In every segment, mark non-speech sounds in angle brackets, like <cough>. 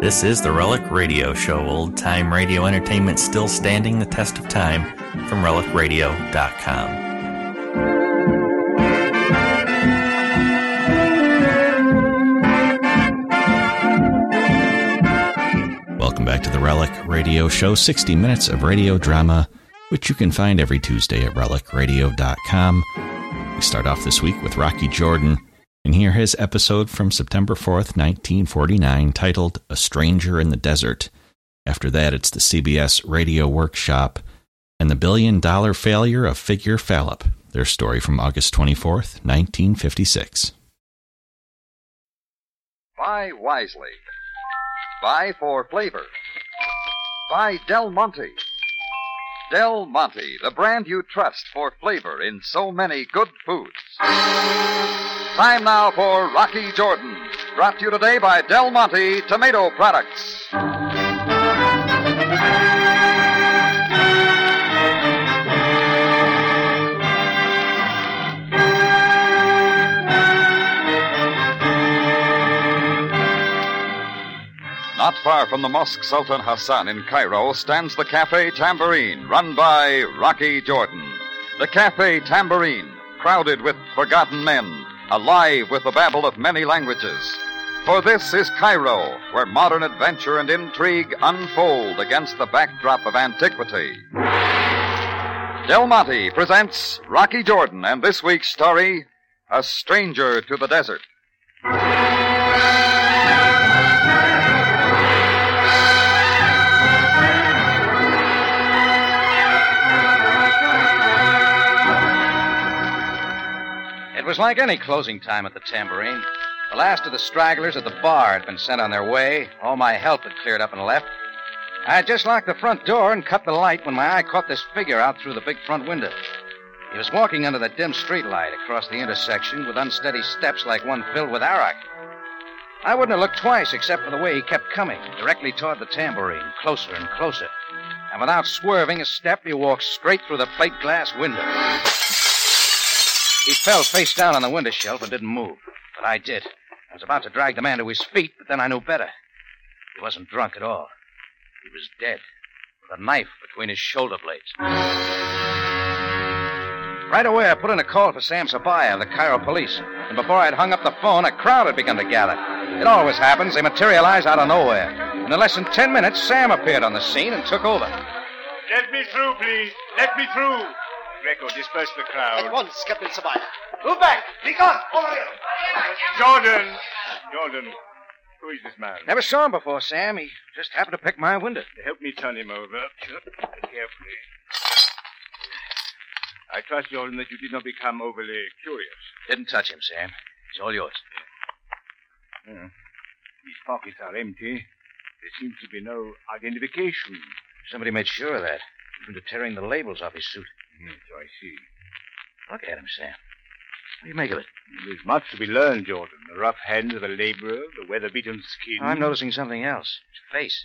This is the Relic Radio Show, old time radio entertainment still standing the test of time from relicradio.com. Relic Radio Show, 60 minutes of radio drama, which you can find every Tuesday at relicradio.com. We start off this week with Rocky Jordan and hear his episode from September 4th, 1949, titled A Stranger in the Desert. After that, it's the CBS Radio Workshop and the Billion Dollar Failure of Figure Fallop, their story from August 24th, 1956. Buy wisely. Buy for flavor. Buy Del Monte. Del Monte, the brand you trust for flavor in so many good foods. Time now for Rocky Jordan, brought to you today by Del Monte Tomato Products. Not far from the Mosque Sultan Hassan in Cairo stands the Cafe Tambourine, run by Rocky Jordan. The Cafe Tambourine, crowded with forgotten men, alive with the babble of many languages. For this is Cairo, where modern adventure and intrigue unfold against the backdrop of antiquity. Del Monte presents Rocky Jordan and this week's story A Stranger to the Desert. Like any closing time at the tambourine. The last of the stragglers at the bar had been sent on their way. All my help had cleared up and left. I had just locked the front door and cut the light when my eye caught this figure out through the big front window. He was walking under the dim streetlight across the intersection with unsteady steps like one filled with arak. I wouldn't have looked twice except for the way he kept coming, directly toward the tambourine, closer and closer. And without swerving a step, he walked straight through the plate glass window. He fell face down on the window shelf and didn't move. But I did. I was about to drag the man to his feet, but then I knew better. He wasn't drunk at all. He was dead, with a knife between his shoulder blades. Right away, I put in a call for Sam Sabaya of the Cairo police. And before I'd hung up the phone, a crowd had begun to gather. It always happens. They materialize out of nowhere. And in less than ten minutes, Sam appeared on the scene and took over. Let me through, please. Let me through. Greco, disperse the crowd. At once, Captain Sabaya. Move back! Because over here! Jordan! Jordan, who is this man? Never saw him before, Sam. He just happened to pick my window. Help me turn him over. Sure. Carefully. I trust, Jordan, that you did not become overly curious. Didn't touch him, Sam. It's all yours. Yeah. His pockets are empty. There seems to be no identification. Somebody made sure of that, even to tearing the labels off his suit. Yes, I see. Look at him, Sam. What do you make of it? There's much to be learned, Jordan. The rough hands of a laborer, the weather-beaten skin. I'm noticing something else. His face.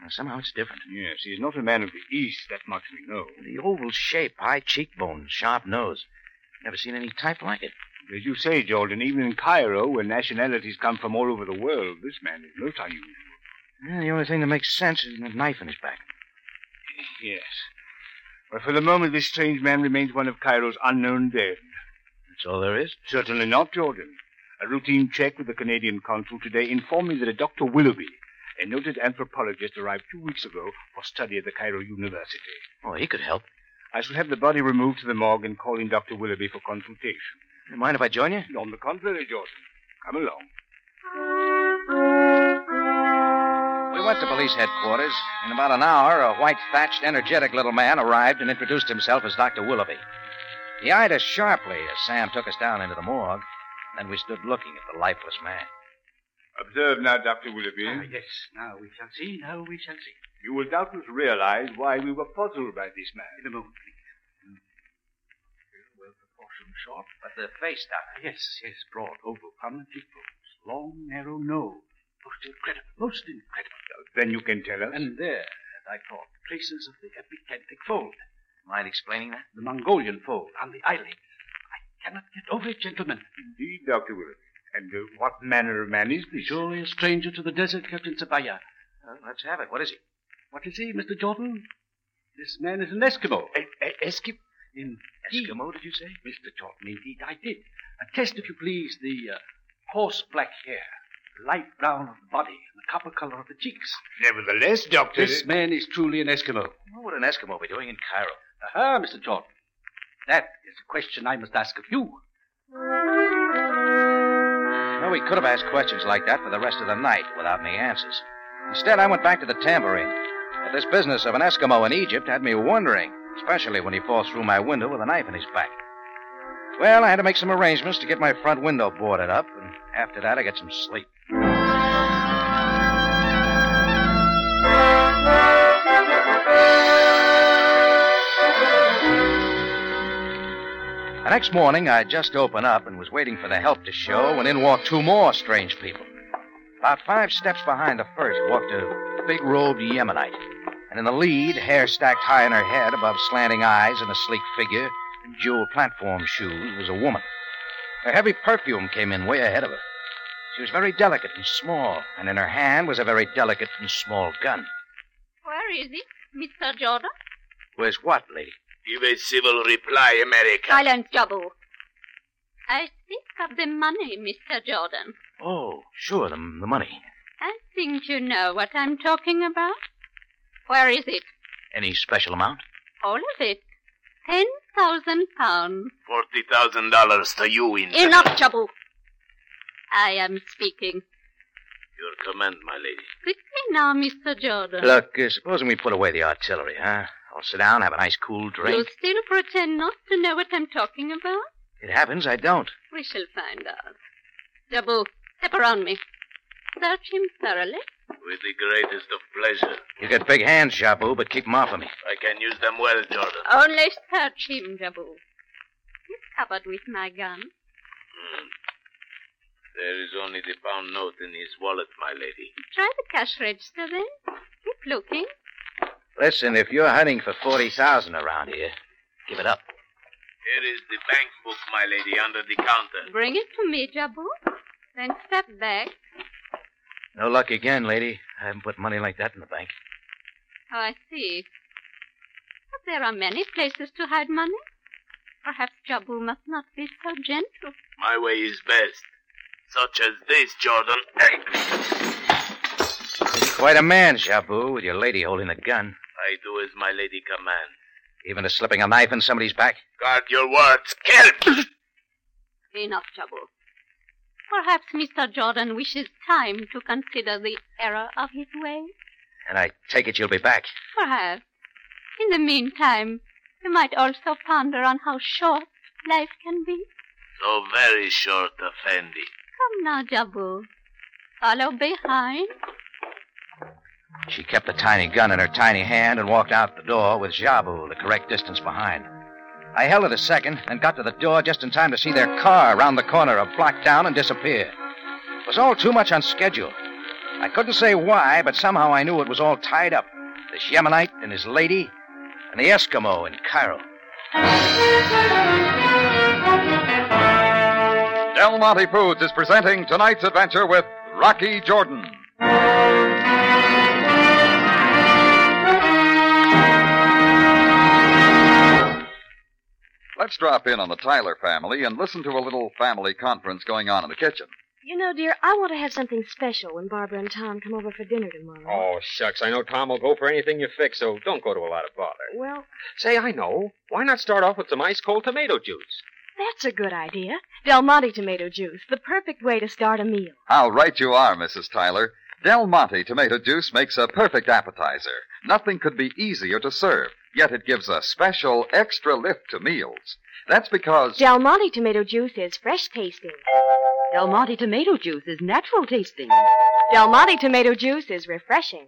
Now, somehow it's different. Yes, he is not a man of the East, that much we know. The oval shape, high cheekbones, sharp nose. Never seen any type like it. As you say, Jordan, even in Cairo, where nationalities come from all over the world, this man is most unusual. Yeah, the only thing that makes sense is the knife in his back. Yes. But for the moment, this strange man remains one of Cairo's unknown dead. That's all there is? Certainly not, Jordan. A routine check with the Canadian consul today informed me that a Dr. Willoughby, a noted anthropologist, arrived two weeks ago for study at the Cairo University. Oh, he could help. I shall have the body removed to the morgue and call in Dr. Willoughby for consultation. You mind if I join you? On the contrary, Jordan. Come along. We went to police headquarters. In about an hour, a white thatched, energetic little man arrived and introduced himself as Dr. Willoughby. He eyed us sharply as Sam took us down into the morgue. Then we stood looking at the lifeless man. Observe now, Dr. Willoughby. Ah, yes, now we shall see, now we shall see. You will doubtless realize why we were puzzled by this man. In a moment, please. Well proportioned short. But the face, Doctor. Yes, yes, broad, oval, prominent cheekbones, long, narrow nose. Most incredible, most incredible. Then you can tell us. And there, at I thought. Traces of the epicanthic fold. Mind explaining that? The Mongolian fold on the eyelid. I cannot get over it, gentlemen. Indeed, Dr. Willoughby. And uh, what manner of man is this? Surely a stranger to the desert, Captain Sabaya. Well, let's have it. What is he? What is he, Mr. Jordan? This man is an Eskimo. A- a- Eskimo? Indeed. Eskimo, did you say? Mr. Jordan, indeed, I did. Test, if you please, the uh, horse black hair, light brown of the body, and the copper color of the cheeks. Nevertheless, Doctor. This man is truly an Eskimo. What would an Eskimo be doing in Cairo? Aha, Mr. Jordan. That is a question I must ask of you. No, we could have asked questions like that for the rest of the night without any answers. Instead, I went back to the tambourine. But this business of an Eskimo in Egypt had me wondering, especially when he falls through my window with a knife in his back. Well, I had to make some arrangements to get my front window boarded up, and after that, I got some sleep. The next morning, I just opened up and was waiting for the help to show when in walked two more strange people. About five steps behind the first walked a big robed Yemenite. And in the lead, hair stacked high on her head above slanting eyes and a sleek figure and jeweled platform shoes, was a woman. Her heavy perfume came in way ahead of her. She was very delicate and small, and in her hand was a very delicate and small gun. Where is it, Mr. Jordan? Where's what, lady? Give a civil reply, America. Silence, Jabu. I think of the money, Mr. Jordan. Oh, sure, the, the money. I think you know what I'm talking about. Where is it? Any special amount? All of it. Ten thousand pounds. Forty thousand dollars to you in Enough, Jabu. I am speaking. your command, my lady. Quickly now, Mr. Jordan. Look, uh, supposing we put away the artillery, huh? I'll sit down, have a nice cool drink. You'll still pretend not to know what I'm talking about? It happens, I don't. We shall find out. Jabu, step around me. Search him thoroughly. With the greatest of pleasure. You got big hands, Jabu, but keep 'em off of me. I can use them well, Jordan. Only search him, Jabu. He's covered with my gun. Hmm. There is only the pound note in his wallet, my lady. Try the cash register then. Keep looking. Listen, if you're hunting for 40000 around here, give it up. Here is the bank book, my lady, under the counter. Bring it to me, Jabu. Then step back. No luck again, lady. I haven't put money like that in the bank. Oh, I see. But there are many places to hide money. Perhaps Jabu must not be so gentle. My way is best. Such as this, Jordan. Hey! You're quite a man, Jabu, with your lady holding a gun. I do as my lady commands. Even to slipping a knife in somebody's back. Guard your words. Kill! Enough, Jabu. Perhaps Mr. Jordan wishes time to consider the error of his ways. And I take it you'll be back. Perhaps. In the meantime, you might also ponder on how short life can be. So very short, Effendi. Come now, Jabu. Follow behind. She kept the tiny gun in her tiny hand and walked out the door with Jabu the correct distance behind. I held it a second and got to the door just in time to see their car round the corner a block down and disappear. It was all too much on schedule. I couldn't say why, but somehow I knew it was all tied up. This Yemenite and his lady, and the Eskimo in Cairo. Del Monte Foods is presenting tonight's adventure with Rocky Jordan. Let's drop in on the Tyler family and listen to a little family conference going on in the kitchen. You know, dear, I want to have something special when Barbara and Tom come over for dinner tomorrow. Oh, shucks. I know Tom will go for anything you fix, so don't go to a lot of bother. Well, Say, I know. Why not start off with some ice cold tomato juice? that's a good idea. Del Monte tomato juice, the perfect way to start a meal. How right you are, Mrs. Tyler. Del Monte tomato juice makes a perfect appetizer. Nothing could be easier to serve, yet it gives a special extra lift to meals. That's because Del Monte tomato juice is fresh tasting. Del Monte tomato juice is natural tasting. Del Monte tomato juice is refreshing.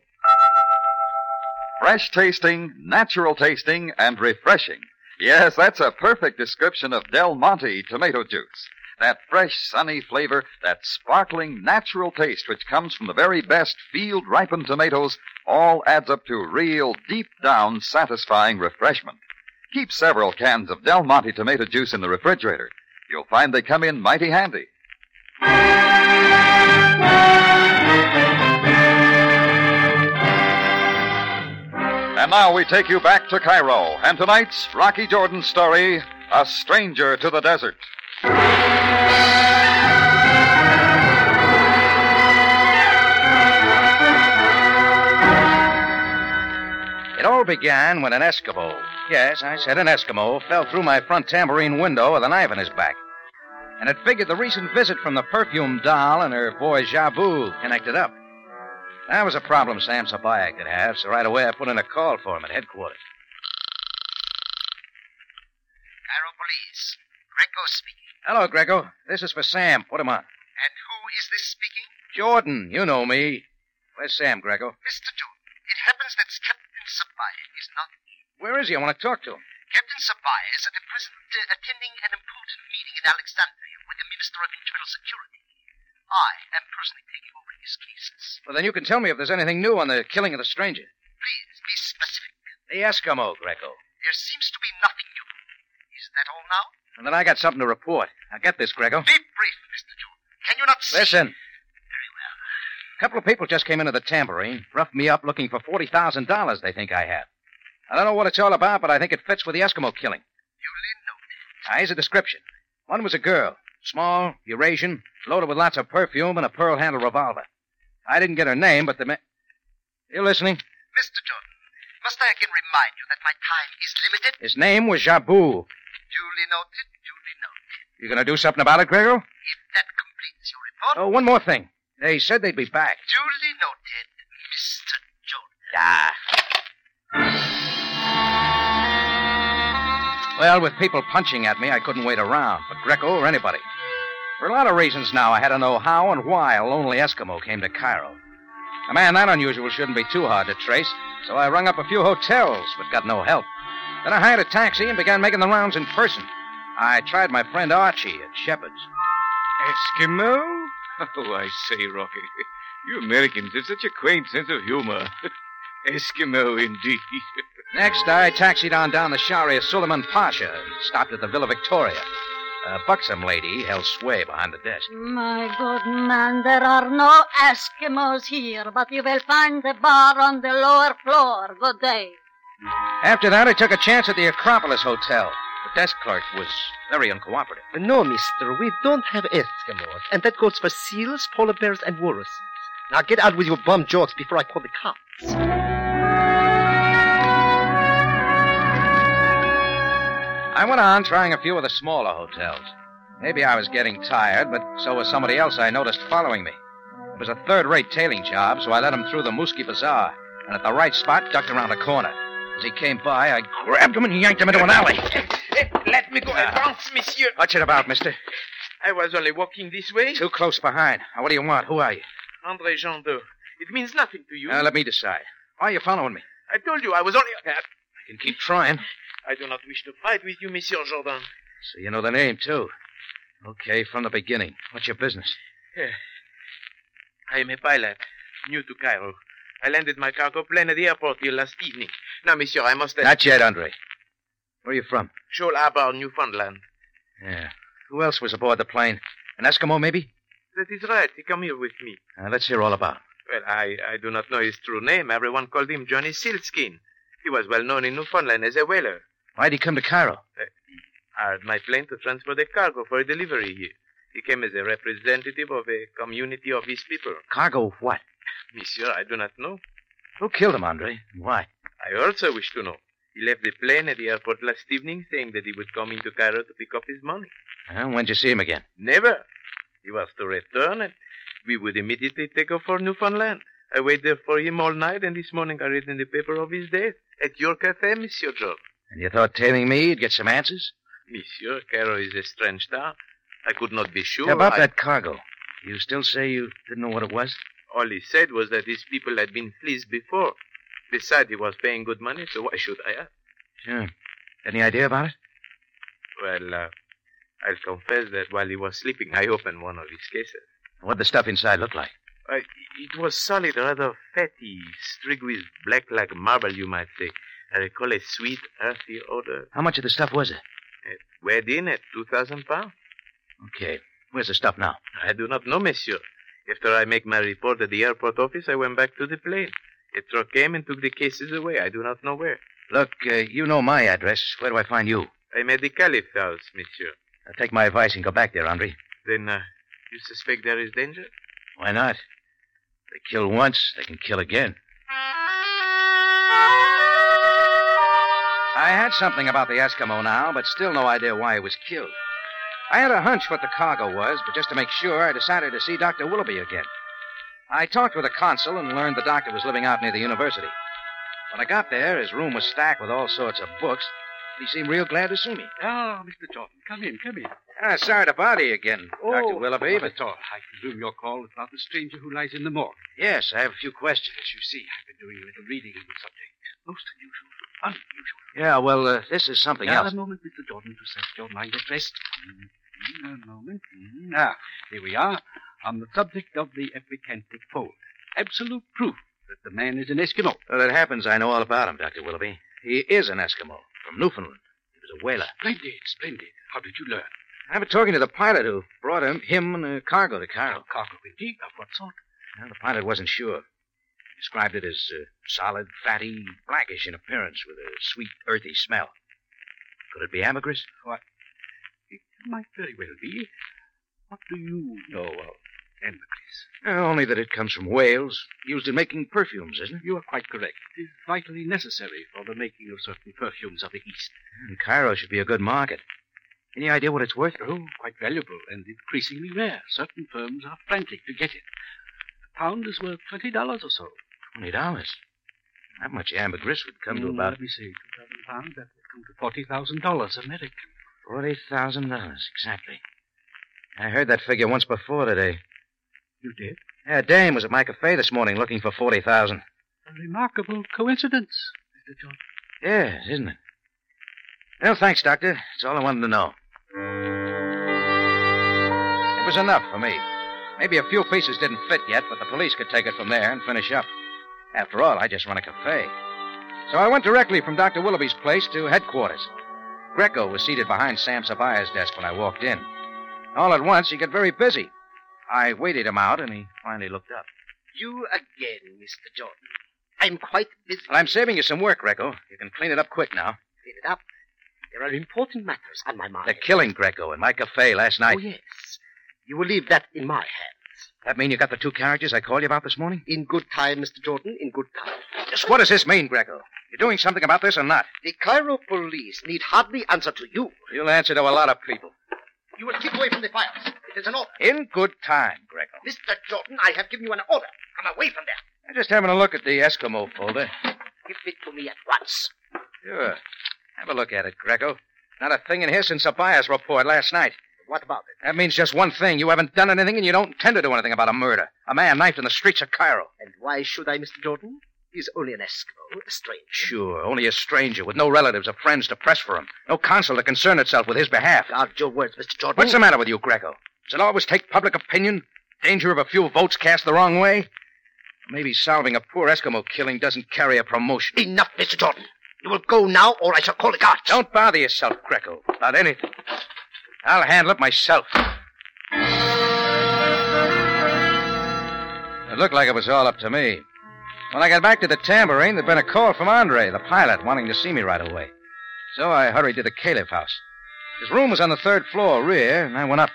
fresh tasting, natural tasting, and refreshing. Yes, that's a perfect description of Del Monte tomato juice. That fresh, sunny flavor, that sparkling, natural taste which comes from the very best field ripened tomatoes, all adds up to real, deep down, satisfying refreshment. Keep several cans of Del Monte tomato juice in the refrigerator. You'll find they come in mighty handy. And now we take you back to Cairo and tonight's Rocky Jordan story A Stranger to the Desert. It all began when an Eskimo, yes, I said an Eskimo, fell through my front tambourine window with a knife in his back. And it figured the recent visit from the perfume doll and her boy Jabu connected up. That was a problem Sam Sabaya could have, so right away I put in a call for him at headquarters. Cairo Police. Greco speaking. Hello, Greco. This is for Sam. Put him on. And who is this speaking? Jordan, you know me. Where's Sam, Greco? Mr. Jordan, it happens that Captain Sabaya is not here. Where is he? I want to talk to him. Captain Sabaya is at the present uh, attending an important meeting in Alexandria with the Minister of Internal Security. I am personally taking over his cases. Well, then you can tell me if there's anything new on the killing of the stranger. Please be specific. The Eskimo, Greco. There seems to be nothing new. Is that all now? And then I got something to report. Now get this, Greco. Be brief, Mr. Jordan. Can you not see? Listen. Very well. A couple of people just came into the tambourine, roughed me up looking for $40,000 they think I have. I don't know what it's all about, but I think it fits with the Eskimo killing. Duly noted. Now, here's a description. One was a girl, small, Eurasian, loaded with lots of perfume and a pearl handled revolver. I didn't get her name, but the man. You listening? Mr. Jordan, must I again remind you that my time is limited? His name was Jabu. Duly noted, You gonna do something about it, Greco? If that completes your report, Oh, one more thing. They said they'd be back. duly noted, Mr. Jordan. Ah. Well, with people punching at me, I couldn't wait around for Greco or anybody. For a lot of reasons now, I had to know how and why a lonely Eskimo came to Cairo. A man that unusual shouldn't be too hard to trace, so I rung up a few hotels, but got no help. Then I hired a taxi and began making the rounds in person. I tried my friend Archie at Shepheard's. Eskimo? <laughs> Oh, I say, Rocky. You Americans have such a quaint sense of humor. <laughs> Eskimo, indeed. Next, I taxied on down the Sharia Suleiman Pasha and stopped at the Villa Victoria. A buxom lady held sway behind the desk. My good man, there are no Eskimos here, but you will find the bar on the lower floor. Good day. After that, I took a chance at the Acropolis Hotel. The desk clerk was very uncooperative. Uh, no, mister, we don't have Eskimos. And that goes for seals, polar bears, and walruses. Now get out with your bum jokes before I call the cops. I went on trying a few of the smaller hotels. Maybe I was getting tired, but so was somebody else I noticed following me. It was a third rate tailing job, so I let him through the Muski Bazaar, and at the right spot, ducked around a corner. As he came by, I grabbed him and yanked him into an alley. Let me go ah. advance, monsieur. What's it about, mister? I was only walking this way. Too close behind. Now, what do you want? Who are you? Andre Jandot. It means nothing to you. Now, let me decide. Why are you following me? I told you I was only. Uh, I can keep trying. I do not wish to fight with you, Monsieur Jordan. So you know the name, too. Okay, from the beginning. What's your business? Yeah. I am a pilot, new to Cairo. I landed my cargo plane at the airport here last evening. Now, monsieur, I must. Not yet, Andre. Where are you from? Shoal Harbor, Newfoundland. Yeah. Who else was aboard the plane? An Eskimo, maybe? That is right. He come here with me. Uh, let's hear all about. Well, I, I do not know his true name. Everyone called him Johnny Sealskin. He was well known in Newfoundland as a whaler. Why'd he come to Cairo? I hired my plane to transport a cargo for a delivery here. He came as a representative of a community of his people. Cargo of what? Monsieur, I do not know. Who killed him, Andre? Why? I also wish to know. He left the plane at the airport last evening saying that he would come into Cairo to pick up his money. When did you see him again? Never. He was to return and we would immediately take off for Newfoundland. I waited for him all night and this morning I read in the paper of his death at your cafe, Monsieur George. And you thought tailing me, you'd get some answers? Monsieur, Cairo is a strange town. I could not be sure. Yeah, about I- that cargo. You still say you didn't know what it was? All he said was that his people had been fleeced before. Besides, he was paying good money, so why should I ask? Sure. Any idea about it? Well, uh, I'll confess that while he was sleeping, I opened one of his cases. What'd the stuff inside look like? Uh, it was solid, rather fatty, streaked with black like marble, you might say. I recall a sweet, earthy odor. How much of the stuff was it? It weighed in at 2,000 pounds. Okay. Where's the stuff now? I do not know, monsieur. After I make my report at the airport office, I went back to the plane. A truck came and took the cases away. I do not know where. Look, uh, you know my address. Where do I find you? I'm at the Caliph house, monsieur. Now take my advice and go back there, Andre. Then, uh, you suspect there is danger? Why not? They kill once, they can kill again. I had something about the Eskimo now, but still no idea why he was killed. I had a hunch what the cargo was, but just to make sure, I decided to see Dr. Willoughby again. I talked with the consul and learned the doctor was living out near the university. When I got there, his room was stacked with all sorts of books. He seemed real glad to see me. Ah, Mr. Jordan, come in, come in. Ah, sorry to bother you again, Dr. Willoughby, not but... at all. I presume your call is about the stranger who lies in the morgue. Yes, I have a few questions. As you see, I've been doing a little reading on the subject. Most unusual. Unusual. Yeah, well, uh, this is something else. a moment, Mr. Jordan, to set your mind at rest. A moment. Mm, Ah, here we are, on the subject of the epicanthic fold. Absolute proof that the man is an Eskimo. Well, it happens I know all about him, Dr. Willoughby. He is an Eskimo from Newfoundland. He was a whaler. Splendid, splendid. How did you learn? I've been talking to the pilot who brought him, him and a cargo to Cairo. Cargo, indeed. Of what sort? Well, the pilot wasn't sure. He described it as uh, solid, fatty, blackish in appearance with a sweet, earthy smell. Could it be ambergris? What? It might very well be. What do you know of ambergris? Uh, only that it comes from whales, used in making perfumes, isn't it? You are quite correct. It is vitally necessary for the making of certain perfumes of the East. And Cairo should be a good market. Any idea what it's worth? Oh, quite valuable and increasingly rare. Certain firms are frantic to get it. A pound is worth twenty dollars or so. Twenty dollars. That much ambergris would come to Mm, about Let me see, two thousand pounds. That would come to forty thousand dollars American. Forty thousand dollars exactly. I heard that figure once before today. You did? Yeah, Dame was at my cafe this morning looking for forty thousand. A remarkable coincidence, Mr. John. Yes, isn't it? Well, thanks, Doctor. That's all I wanted to know. It was enough for me. Maybe a few pieces didn't fit yet, but the police could take it from there and finish up. After all, I just run a cafe. So I went directly from Dr. Willoughby's place to headquarters. Greco was seated behind Sam Sabaya's desk when I walked in. All at once, he got very busy. I waited him out, and he finally looked up. You again, Mr. Jordan. I'm quite busy. Well, I'm saving you some work, Greco. You can clean it up quick now. Clean it up. There are important matters on my mind. The killing, Greco, in my cafe last night. Oh, yes. You will leave that in my hands. That mean you got the two characters I called you about this morning? In good time, Mr. Jordan, in good time. Just what does this mean, Greco? You're doing something about this or not? The Cairo police need hardly answer to you. You'll answer to a lot of people. You will keep away from the files. It is an order. In good time, Greco. Mr. Jordan, I have given you an order. Come away from there. I'm just having a look at the Eskimo folder. Give it to me at once. Sure. Have a look at it, Greco. Not a thing in here since Sabaya's report last night. What about it? That means just one thing. You haven't done anything and you don't intend to do anything about a murder. A man knifed in the streets of Cairo. And why should I, Mr. Jordan? He's only an Eskimo, a stranger. Sure, only a stranger with no relatives or friends to press for him. No consul to concern itself with his behalf. Guard your words, Mr. Jordan. What's the matter with you, Greco? Does it always take public opinion? Danger of a few votes cast the wrong way? Maybe solving a poor Eskimo killing doesn't carry a promotion. Enough, Mr. Jordan. You will go now, or I shall call the guards. Don't bother yourself, Greco, about anything. I'll handle it myself. It looked like it was all up to me. When I got back to the tambourine, there'd been a call from Andre, the pilot, wanting to see me right away. So I hurried to the Caliph house. His room was on the third floor rear, and I went up.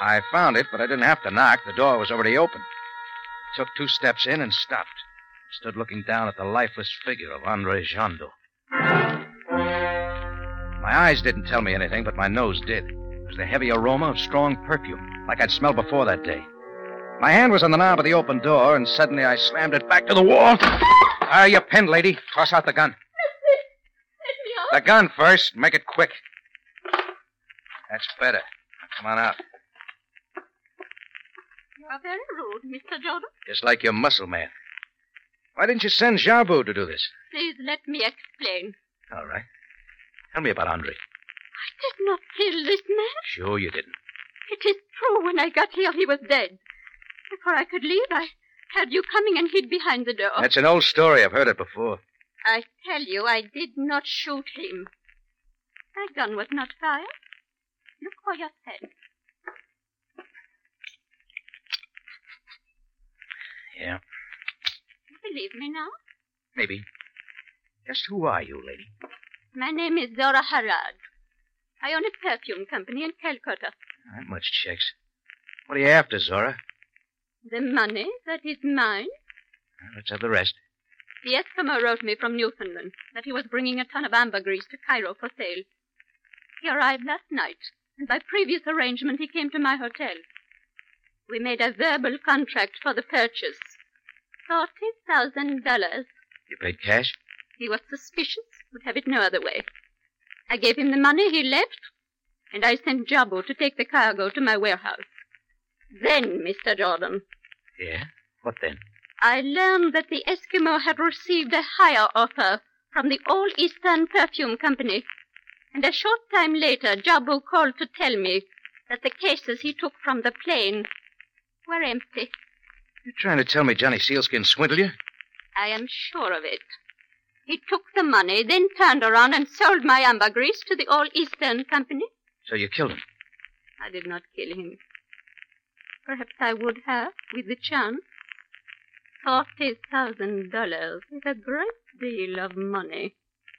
I found it, but I didn't have to knock. The door was already open. Took two steps in and stopped. Stood looking down at the lifeless figure of Andre Jondo. My eyes didn't tell me anything, but my nose did. Was the heavy aroma of strong perfume, like I'd smelled before that day. My hand was on the knob of the open door, and suddenly I slammed it back to the wall. Ah, you pinned, lady. Toss out the gun. Let me out. The gun first. Make it quick. That's better. Come on out. You are very rude, Mr. Jordan. Just like your muscle man. Why didn't you send Jabu to do this? Please let me explain. All right. Tell me about Andre. I did not kill this man. Sure you didn't. It is true. When I got here, he was dead. Before I could leave, I heard you coming and hid behind the door. That's an old story. I've heard it before. I tell you, I did not shoot him. My gun was not fired. Look for yourself. Yeah, You believe me now? maybe. Just who are you, lady? My name is Zora Harad. I own a perfume company in Calcutta. Not much checks. What are you after, Zora? The money that is mine. Well, Let's have the rest. The Eskimo wrote me from Newfoundland that he was bringing a ton of ambergris to Cairo for sale. He arrived last night, and by previous arrangement he came to my hotel. We made a verbal contract for the purchase. Forty thousand dollars. You paid cash? He was suspicious, would have it no other way. I gave him the money, he left, and I sent Jabu to take the cargo to my warehouse. Then, Mr. Jordan, Yeah. What then? I learned that the Eskimo had received a higher offer from the All Eastern Perfume Company. And a short time later, Jabu called to tell me that the cases he took from the plane were empty. You're trying to tell me Johnny Sealskin swindled you? I am sure of it. He took the money, then turned around and sold my ambergris to the All Eastern Company. So you killed him. I did not kill him. Perhaps I would have, with the chance. Forty thousand dollars is a great deal of money.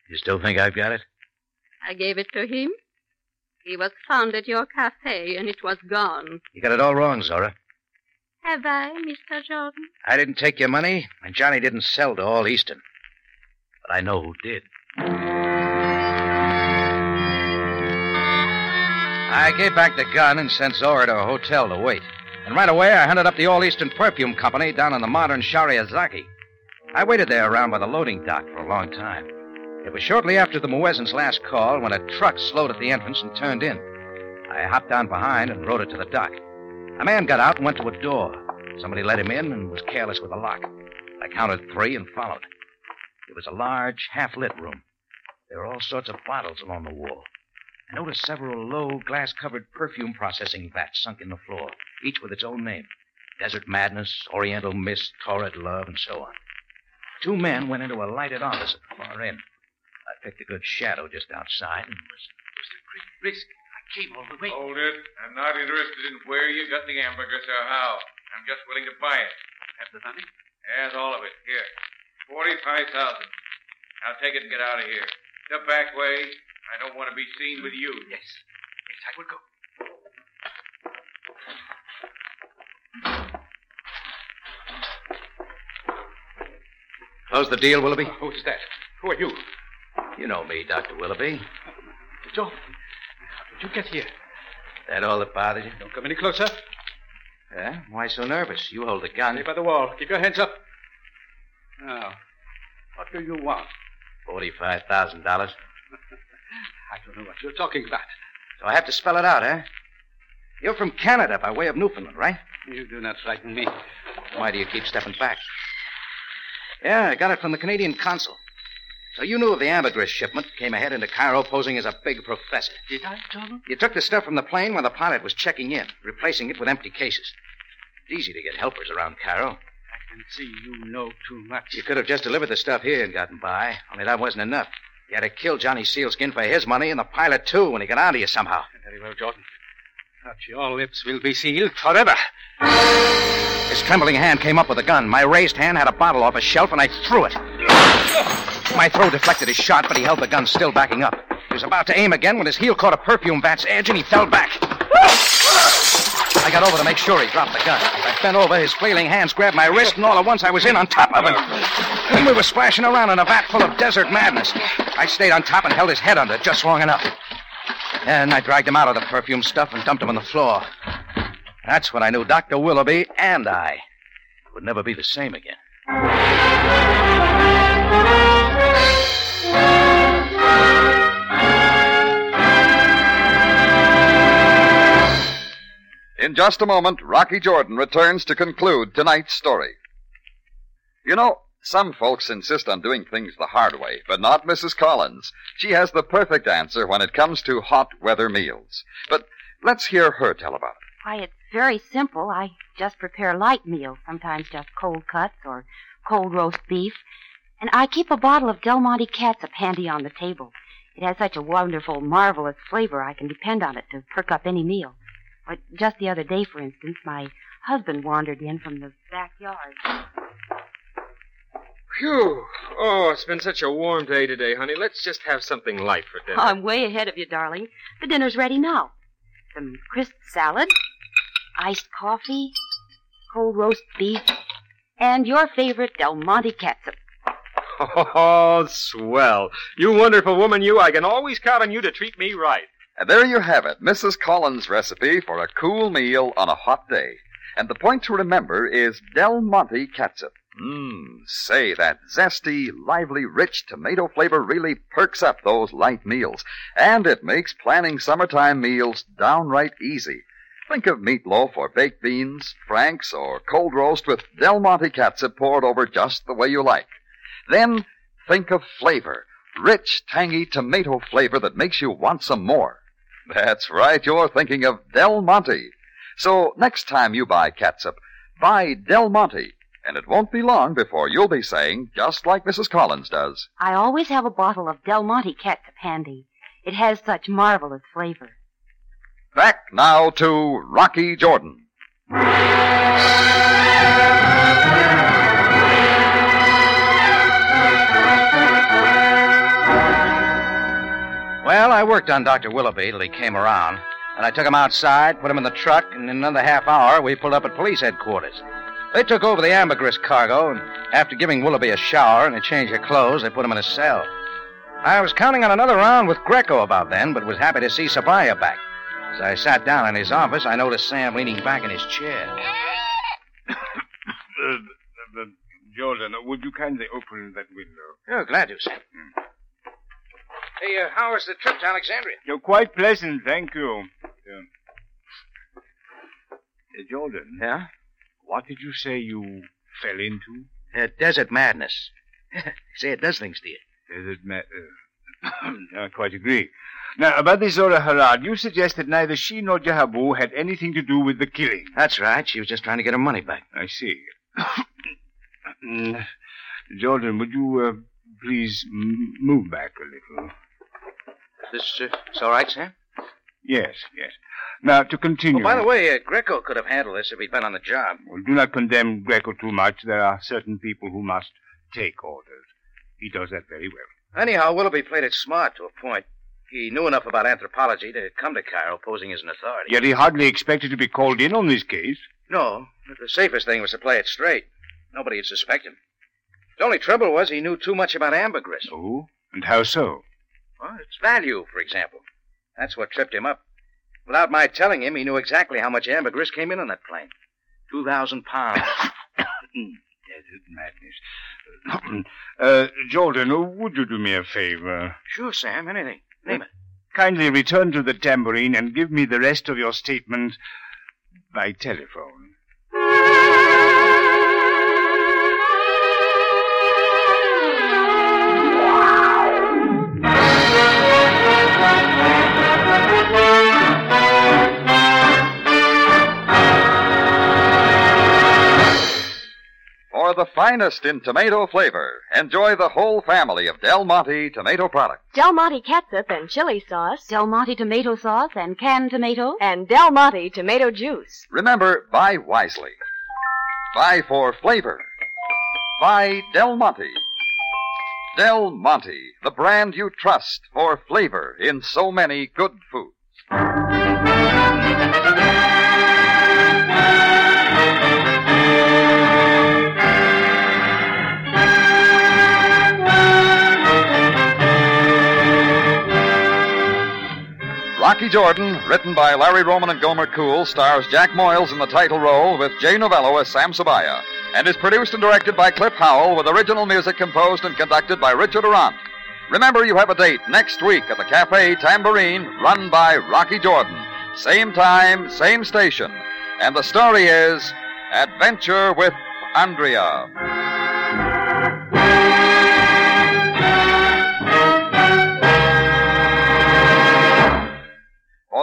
You still think I've got it? I gave it to him. He was found at your cafe, and it was gone. You got it all wrong, Zora. Have I, Mr. Jordan? I didn't take your money, and Johnny didn't sell to All Eastern. But I know who did. I gave back the gun and sent Zora to a hotel to wait. And right away, I hunted up the All Eastern Perfume Company down in the modern Shariazaki. I waited there around by the loading dock for a long time. It was shortly after the Muezzin's last call when a truck slowed at the entrance and turned in. I hopped down behind and rode it to the dock. A man got out and went to a door. Somebody let him in and was careless with the lock. I counted three and followed. It was a large, half lit room. There were all sorts of bottles along the wall. I noticed several low, glass covered perfume processing vats sunk in the floor, each with its own name Desert Madness, Oriental Mist, Torrid Love, and so on. Two men went into a lighted office at the far end. I picked a good shadow just outside and it was. Mr. Great risk. I came all the way. Hold it. I'm not interested in where you got the ambergris or how. I'm just willing to buy it. Have the money? Yes, all of it. Here. Forty-five thousand. Now take it and get out of here. The back way. I don't want to be seen with you. Yes. Yes, I will go. Close the deal, Willoughby? Oh, who's that? Who are you? You know me, Dr. Willoughby. Jordan. How did you get here? That all that bothers you? Don't come any closer. Yeah? Why so nervous? You hold the gun. Stay by the wall. Keep your hands up. Do you want? Forty-five thousand dollars. <laughs> I don't know what you're talking about. So I have to spell it out, eh? You're from Canada by way of Newfoundland, right? You do not frighten me. Why do you keep stepping back? Yeah, I got it from the Canadian consul. So you knew of the ambergris shipment, came ahead into Cairo posing as a big professor. Did I, Jordan? You took the stuff from the plane when the pilot was checking in, replacing it with empty cases. It's easy to get helpers around Cairo. Can see you know too much. You could have just delivered the stuff here and gotten by, only that wasn't enough. You had to kill Johnny Sealskin for his money and the pilot, too, when he got onto you somehow. Very well, Jordan. But your lips will be sealed forever. His trembling hand came up with a gun. My raised hand had a bottle off a shelf, and I threw it. My throw deflected his shot, but he held the gun still backing up. He was about to aim again when his heel caught a perfume vat's edge, and he fell back. I got over to make sure he dropped the gun. I bent over, his flailing hands grabbed my wrist, and all at once I was in on top of him. Then we were splashing around in a vat full of desert madness. I stayed on top and held his head under just long enough. Then I dragged him out of the perfume stuff and dumped him on the floor. That's when I knew Dr. Willoughby and I would never be the same again. In just a moment, Rocky Jordan returns to conclude tonight's story. You know, Some folks insist on doing things the hard way, but not Mrs. Collins. She has the perfect answer when it comes to hot weather meals. But let's hear her tell about it. Why, it's very simple. I just prepare light meals, sometimes just cold cuts or cold roast beef. And I keep a bottle of Del Monte catsup handy on the table. It has such a wonderful, marvelous flavor, I can depend on it to perk up any meal. But just the other day, for instance, my husband wandered in from the backyard. Phew. Oh, it's been such a warm day today, honey. Let's just have something light for dinner. Oh, I'm way ahead of you, darling. The dinner's ready now. Some crisp salad, iced coffee, cold roast beef, and your favorite Del Monte catsup. <laughs> Oh, swell. You wonderful woman, you. I can always count on you to treat me right. And there you have it, Mrs. Collins' recipe for a cool meal on a hot day. And the point to remember is Del Monte catsup. Mmm, say, that zesty, lively, rich tomato flavor really perks up those light meals. And it makes planning summertime meals downright easy. Think of meatloaf or baked beans, franks, or cold roast with Del Monte catsup poured over just the way you like. Then think of flavor. Rich, tangy tomato flavor that makes you want some more. That's right, you're thinking of Del Monte. So next time you buy catsup, buy Del Monte, and it won't be long before you'll be saying, just like Mrs. Collins does, I always have a bottle of Del Monte catsup handy. It has such marvelous flavor. Back now to Rocky Jordan. I worked on Dr. Willoughby till he came around. And I took him outside, put him in the truck, and in another half hour, we pulled up at police headquarters. They took over the ambergris cargo, and after giving Willoughby a shower and a change of clothes, they put him in a cell. I was counting on another round with Greco about then, but was happy to see Sabaya back. As I sat down in his office, I noticed Sam leaning back in his chair. <coughs> Uh, uh, Jordan, would you kindly open that window? Oh, glad to, Sam. Hey, uh, how was the trip to Alexandria? You're quite pleasant, thank you. Uh, uh, Jordan. Yeah? What did you say you fell into? Uh, desert madness. <laughs> Say, it does things to you. Desert madness. <coughs> I quite agree. Now, about this Zora Harad, you suggest that neither she nor Jabu had anything to do with the killing. That's right. She was just trying to get her money back. I see. <coughs> Mm, Jordan, would you uh, please m- move back a little? This, uh, it's all right, Sam? Yes, yes. Now, to continue. Oh, by the way, uh, Greco could have handled this if he'd been on the job. Well, do not condemn Greco too much. There are certain people who must take orders. He does that very well. Anyhow, Willoughby played it smart to a point. He knew enough about anthropology to come to Cairo posing as an authority. Yet he hardly expected to be called in on this case. No, but the safest thing was to play it straight. Nobody would suspect him. The only trouble was he knew too much about ambergris. Oh? And how so? Well, its value, for example. That's what tripped him up. Without my telling him, he knew exactly how much ambergris came in on that plane. Two thousand pounds. <coughs> Desert madness. uh, Jordan, would you do me a favor? Sure, Sam. Anything. Name it. Kindly return to the tambourine and give me the rest of your statement by telephone. For the finest in tomato flavor, enjoy the whole family of Del Monte tomato products. Del Monte ketchup and chili sauce. Del Monte tomato sauce and canned tomatoes. And Del Monte tomato juice. Remember, buy wisely. Buy for flavor. Buy Del Monte. Del Monte, the brand you trust for flavor in so many good foods. Rocky Jordan, written by Larry Roman and Gomer Cool, stars Jack Moyles in the title role with Jay Novello as Sam Sabaya, and is produced and directed by Cliff Howell with original music composed and conducted by Richard Aurandt. Remember, you have a date next week at the Cafe Tambourine, run by Rocky Jordan. Same time, same station. And the story is Adventure with Andrea.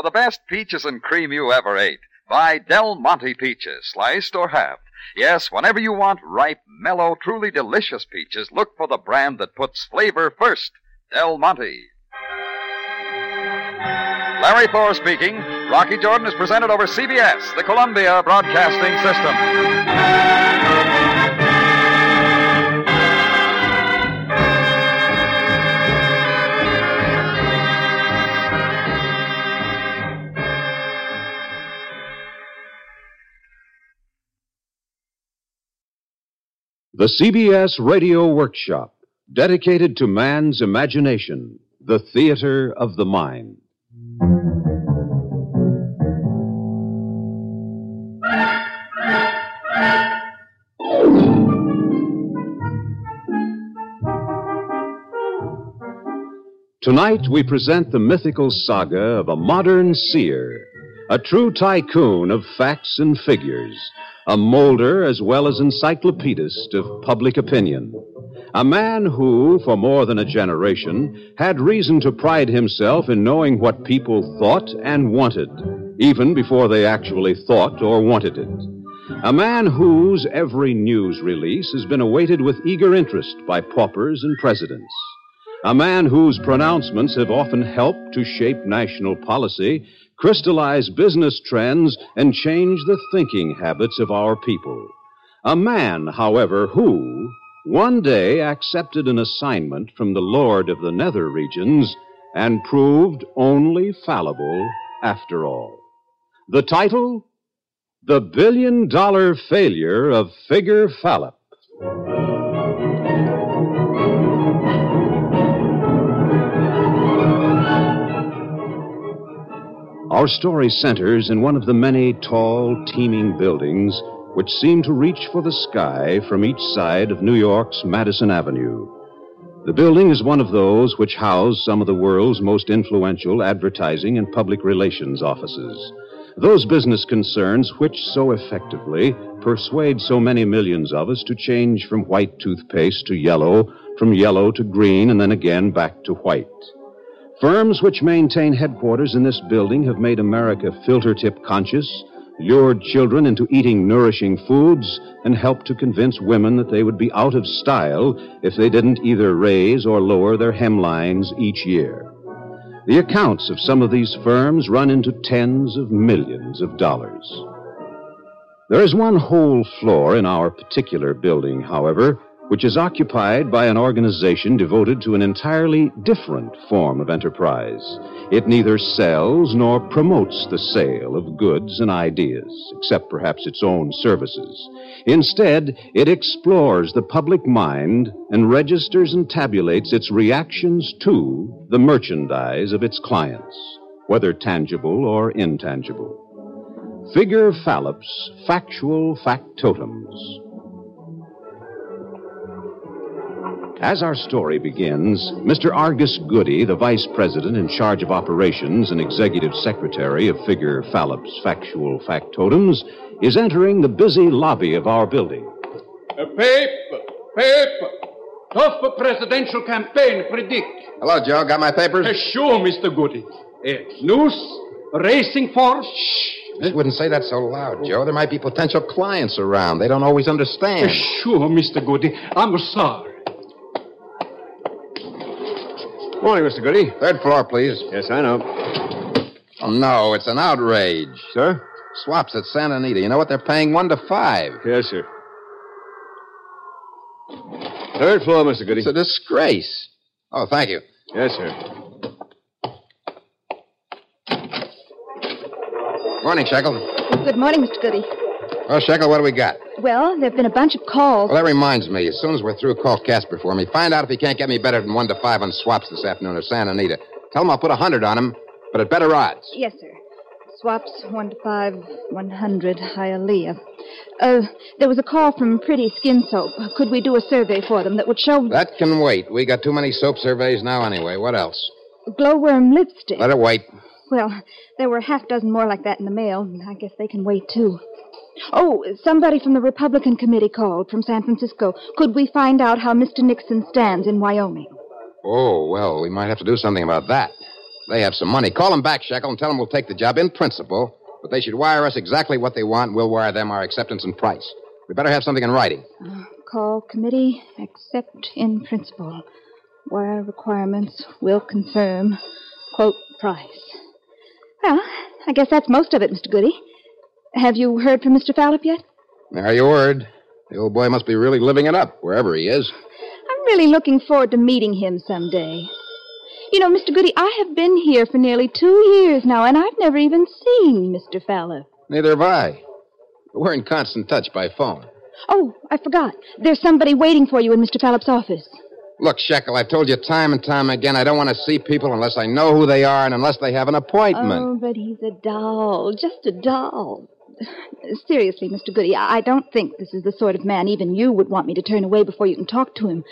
For the best peaches and cream you ever ate, buy Del Monte peaches, sliced or halved. Yes, whenever you want ripe, mellow, truly delicious peaches, look for the brand that puts flavor first. Del Monte. Larry Thor speaking. Rocky Jordan is presented over CBS, the Columbia Broadcasting System. The CBS Radio Workshop, dedicated to man's imagination, the theater of the mind. Tonight we present the mythical saga of a modern seer, a true tycoon of facts and figures, a molder as well as encyclopedist of public opinion. A man who, for more than a generation, had reason to pride himself in knowing what people thought and wanted, even before they actually thought or wanted it. A man whose every news release has been awaited with eager interest by paupers and presidents. A man whose pronouncements have often helped to shape national policy, crystallize business trends, and change the thinking habits of our people. A man, however, who one day accepted an assignment from the Lord of the Nether regions and proved only fallible after all. The title? The Billion Dollar Failure of Figure Fallop. Our story centers in one of the many tall, teeming buildings which seem to reach for the sky from each side of New York's Madison Avenue. The building is one of those which house some of the world's most influential advertising and public relations offices. Those business concerns which so effectively persuade so many millions of us to change from white toothpaste to yellow, from yellow to green, and then again back to white. Firms which maintain headquarters in this building have made America filter tip conscious, lured children into eating nourishing foods, and helped to convince women that they would be out of style if they didn't either raise or lower their hemlines each year. The accounts of some of these firms run into tens of millions of dollars. There is one whole floor in our particular building, however, which is occupied by an organization devoted to an entirely different form of enterprise. It neither sells nor promotes the sale of goods and ideas, except perhaps its own services. Instead, it explores the public mind and registers and tabulates its reactions to the merchandise of its clients, whether tangible or intangible. Figure Fallop's factual factotums. As our story begins, Mr. Argus Goody, the vice president in charge of operations and executive secretary of Figure Fallop's Factual Factotums, is entering the busy lobby of our building. A paper, paper. Tough presidential campaign predict. Hello, Joe. Got my papers? Uh, sure, Mr. Goody. Uh, news, racing force. Shh. Just wouldn't say that so loud, Joe. There might be potential clients around. They don't always understand. Uh, sure, Mr. Goody. I'm sorry. Morning, Mr. Goody. Third floor, please. Yes, I know. Oh, no, it's an outrage. Sir? Swaps at Santa Anita. You know what? They're paying one to five. Yes, sir. Third floor, Mr. Goody. It's a disgrace. Oh, thank you. Yes, sir. Morning, Shekel. Good morning, Mr. Goody. Well, Shekel, what do we got? Well, there have been a bunch of calls. Well, that reminds me. As soon as we're through, call Casper for me. Find out if he can't get me better than one to five on swaps this afternoon at Santa Anita. Tell him I'll put a hundred on him, but at better odds. Yes, sir. Swaps one to five, one hundred, Hialeah. Uh, there was a call from Pretty Skin Soap. Could we do a survey for them that would show That can wait. We got too many soap surveys now anyway. What else? glowworm lipstick? Let it wait. Well, there were a half dozen more like that in the mail. I guess they can wait too. Oh, somebody from the Republican committee called from San Francisco. Could we find out how Mr. Nixon stands in Wyoming? Oh, well, we might have to do something about that. They have some money. Call them back, Shekel, and tell them we'll take the job in principle, but they should wire us exactly what they want, and we'll wire them our acceptance and price. We better have something in writing. Uh, call committee, accept in principle. Wire requirements, will confirm. Quote price. Well, I guess that's most of it, Mr. Goody. Have you heard from Mr. Fallop yet? Now, your word. The old boy must be really living it up, wherever he is. I'm really looking forward to meeting him someday. You know, Mr. Goody, I have been here for nearly two years now, and I've never even seen Mr. Fallop. Neither have I. We're in constant touch by phone. Oh, I forgot. There's somebody waiting for you in Mr. Fallop's office. Look, Shekel, I've told you time and time again I don't want to see people unless I know who they are and unless they have an appointment. Oh, but he's a doll. Just a doll. Seriously, Mr. Goody, I don't think this is the sort of man even you would want me to turn away before you can talk to him.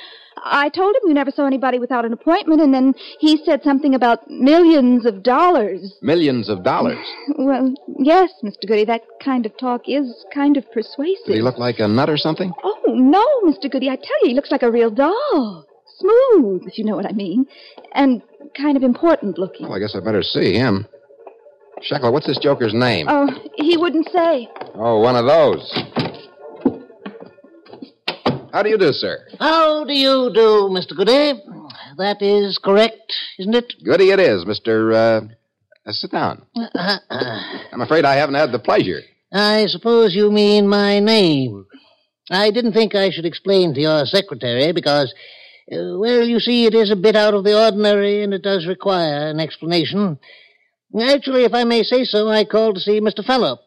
I told him you never saw anybody without an appointment, and then he said something about millions of dollars. Millions of dollars. Well, yes, Mr. Goody, that kind of talk is kind of persuasive. Did he look like a nut or something? Oh, no, Mr. Goody, I tell you, he looks like a real doll. Smooth, if you know what I mean. And kind of important looking. Well, I guess I'd better see him. Shekel, what's this joker's name? Oh, he wouldn't say. Oh, one of those. How do you do, sir? How do you do, Mr. Goody? That is correct, isn't it? Goody it is, Mr. Uh, uh, sit down. I'm afraid I haven't had the pleasure. I suppose you mean my name. I didn't think I should explain to your secretary because, uh, well, you see, it is a bit out of the ordinary and it does require an explanation. Actually, if I may say so, I called to see Mr. Fallop,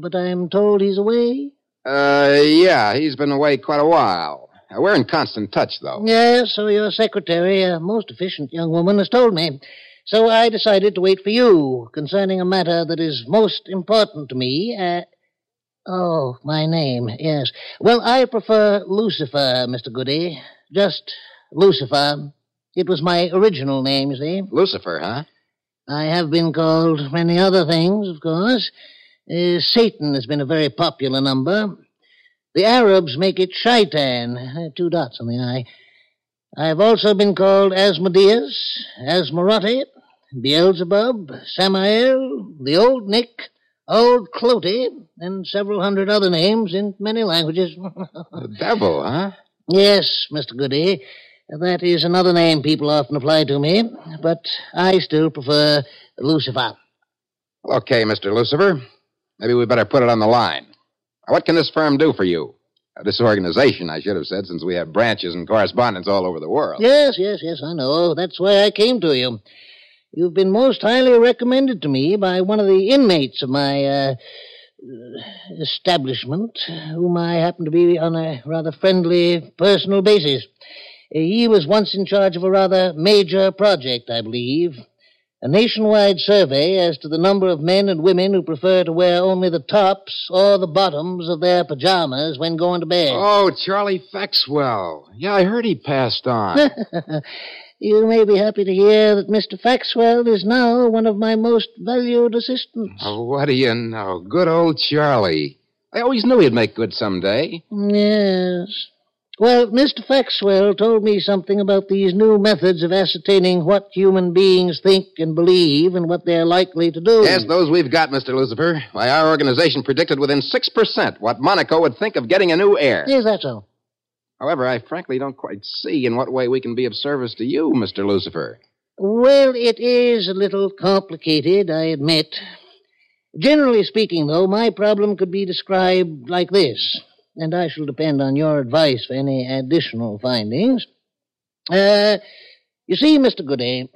but I'm told he's away. Uh, yeah, he's been away quite a while. Uh, we're in constant touch, though. Yes, so your secretary, a most efficient young woman, has told me. So I decided to wait for you concerning a matter that is most important to me. Uh, oh, my name, yes. Well, I prefer Lucifer, Mr. Goody. Just Lucifer. It was my original name, you see. Lucifer, huh? I have been called many other things, of course. Uh, Satan has been a very popular number. The Arabs make it Shaitan, uh, two dots on the eye. I've also been called Asmodeus, Asmarotti, Beelzebub, Samael, the Old Nick, Old Clootie, and several hundred other names in many languages. <laughs> The devil, huh? Yes, Mr. Goody. That is another name people often apply to me, but I still prefer Lucifer. Okay, Mr. Lucifer. Maybe we'd better put it on the line. What can this firm do for you? This organization, I should have said, since we have branches and correspondents all over the world. Yes, yes, yes, I know. That's why I came to you. You've been most highly recommended to me by one of the inmates of my uh, establishment, whom I happen to be on a rather friendly personal basis. He was once in charge of a rather major project, I believe. A nationwide survey as to the number of men and women who prefer to wear only the tops or the bottoms of their pajamas when going to bed. Oh, Charlie Faxwell. Yeah, I heard he passed on. <laughs> you may be happy to hear that Mr. Faxwell is now one of my most valued assistants. oh, what do you know? Good old Charlie. I always knew he'd make good someday. Yes. Well, Mr. Faxwell told me something about these new methods of ascertaining what human beings think and believe and what they're likely to do. Yes, those we've got, Mr. Lucifer. Why, our organization predicted within 6% what Monaco would think of getting a new heir. Yes, that's all. However, I frankly don't quite see in what way we can be of service to you, Mr. Lucifer. Well, it is a little complicated, I admit. Generally speaking, though, my problem could be described like this, and I shall depend on your advice for any additional findings. Uh, you see, Mr. Goody,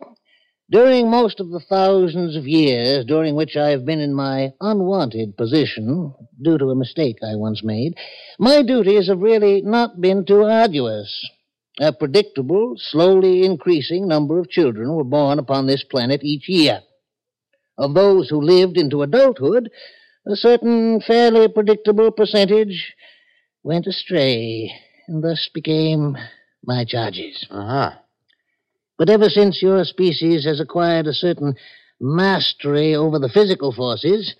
during most of the thousands of years during which I have been in my unwanted position, due to a mistake I once made, my duties have really not been too arduous. A predictable, slowly increasing number of children were born upon this planet each year. Of those who lived into adulthood, a certain fairly predictable percentage went astray and thus became my charges. Uh huh. But ever since your species has acquired a certain mastery over the physical forces,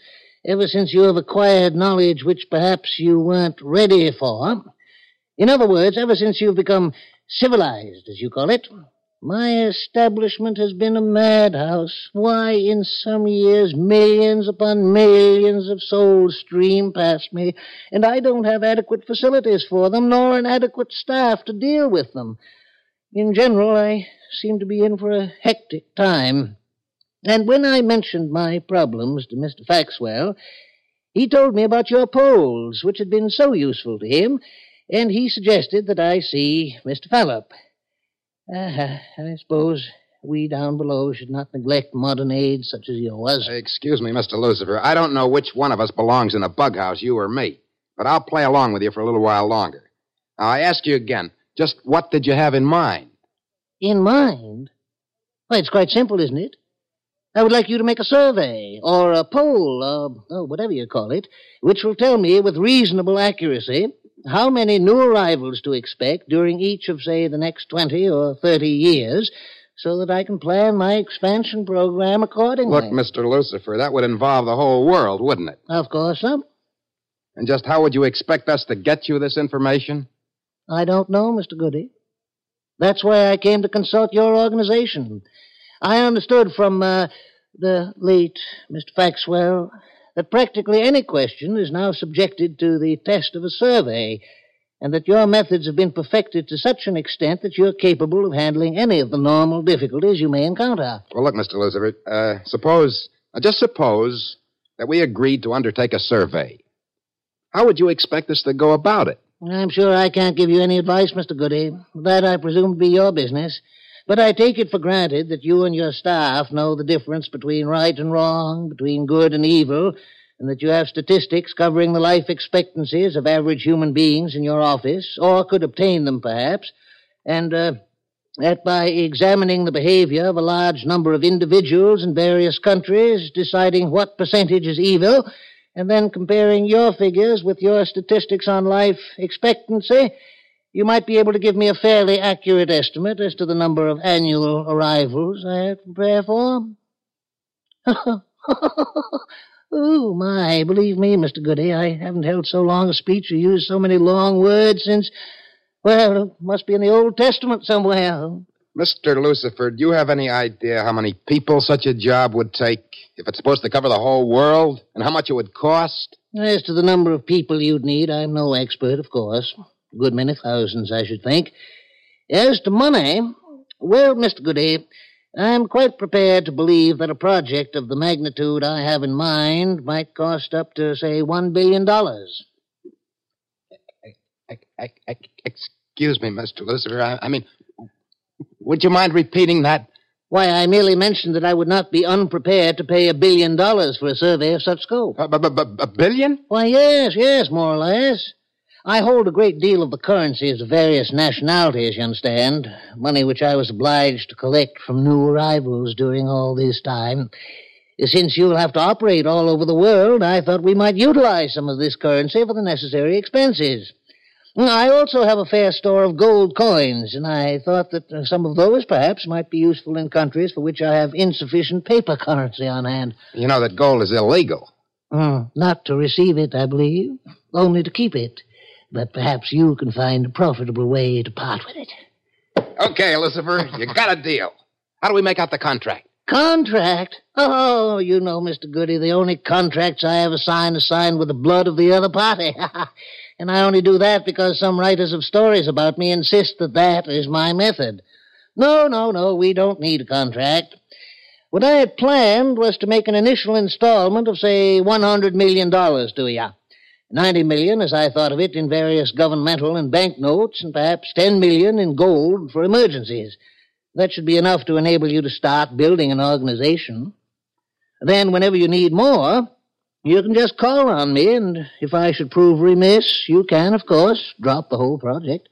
ever since you have acquired knowledge which perhaps you weren't ready for, in other words, ever since you've become civilized, as you call it, My establishment has been a madhouse. Why, in some years, millions upon millions of souls stream past me, and I don't have adequate facilities for them, nor an adequate staff to deal with them. In general, I seem to be in for a hectic time. And when I mentioned my problems to Mr. Faxwell, he told me about your polls, which had been so useful to him, and he suggested that I see Mr. Fallop. Uh, I suppose we down below should not neglect modern aid such as yours. Excuse me, Mr. Lucifer. I don't know which one of us belongs in a bug house, you or me. But I'll play along with you for a little while longer. Now, I ask you again, just what did you have in mind? In mind? Why, it's quite simple, isn't it? I would like you to make a survey, or a poll, or oh, whatever you call it, which will tell me with reasonable accuracy how many new arrivals to expect during each of, say, the next 20 or 30 years, so that I can plan my expansion program accordingly. Look, Mr. Lucifer, that would involve the whole world, wouldn't it? Of course, sir. And just how would you expect us to get you this information? I don't know, Mr. Goody. That's why I came to consult your organization. I understood from uh, the late Mr. Faxwell that practically any question is now subjected to the test of a survey, and that your methods have been perfected to such an extent that you're capable of handling any of the normal difficulties you may encounter. Well, look, Mr. Lucifer, uh, suppose, uh, just suppose that we agreed to undertake a survey. How would you expect us to go about it? I'm sure I can't give you any advice, Mr. Goody. That, I presume, would be your business. But I take it for granted that you and your staff know the difference between right and wrong, between good and evil, and that you have statistics covering the life expectancies of average human beings in your office, or could obtain them, perhaps, and uh, that by examining the behavior of a large number of individuals in various countries, deciding what percentage is evil, and then comparing your figures with your statistics on life expectancy, you might be able to give me a fairly accurate estimate as to the number of annual arrivals I have to prepare for. <laughs> oh, my, believe me, Mr. Goody, I haven't held so long a speech or used so many long words since, well, it must be in the Old Testament somewhere. Mr. Lucifer, do you have any idea how many people such a job would take if it's supposed to cover the whole world and how much it would cost? As to the number of people you'd need, I'm no expert, of course. A good many thousands, I should think. As to money, well, Mr. Goody, I'm quite prepared to believe that a project of the magnitude I have in mind might cost up to, say, one billion dollars. Excuse me, Mr. Lucifer. I, I mean, would you mind repeating that? Why, I merely mentioned that I would not be unprepared to pay a billion dollars for a survey of such scope. Uh, a, a, a billion? Why, yes, yes, more or less. I hold a great deal of the currencies of various nationalities, you understand. Money which I was obliged to collect from new arrivals during all this time. Since you'll have to operate all over the world, I thought we might utilize some of this currency for the necessary expenses. I also have a fair store of gold coins, and I thought that some of those perhaps might be useful in countries for which I have insufficient paper <laughs> currency on hand. You know that gold is illegal. Mm, not to receive it, I believe, only to keep it. But perhaps you can find a profitable way to part with it. Okay, Lucifer, you got a deal. How do we make out the contract? Contract? Oh, you know, Mr. Goody, the only contracts I ever sign are signed with the blood of the other party. <laughs> and I only do that because some writers of stories about me insist that that is my method. No, no, no, we don't need a contract. What I had planned was to make an initial installment of, say, $100 million to you. Ninety million, as I thought of it, in various governmental and bank notes, and perhaps ten million in gold for emergencies. That should be enough to enable you to start building an organization. Then, whenever you need more, you can just call on me, and if I should prove remiss, you can, of course, drop the whole project.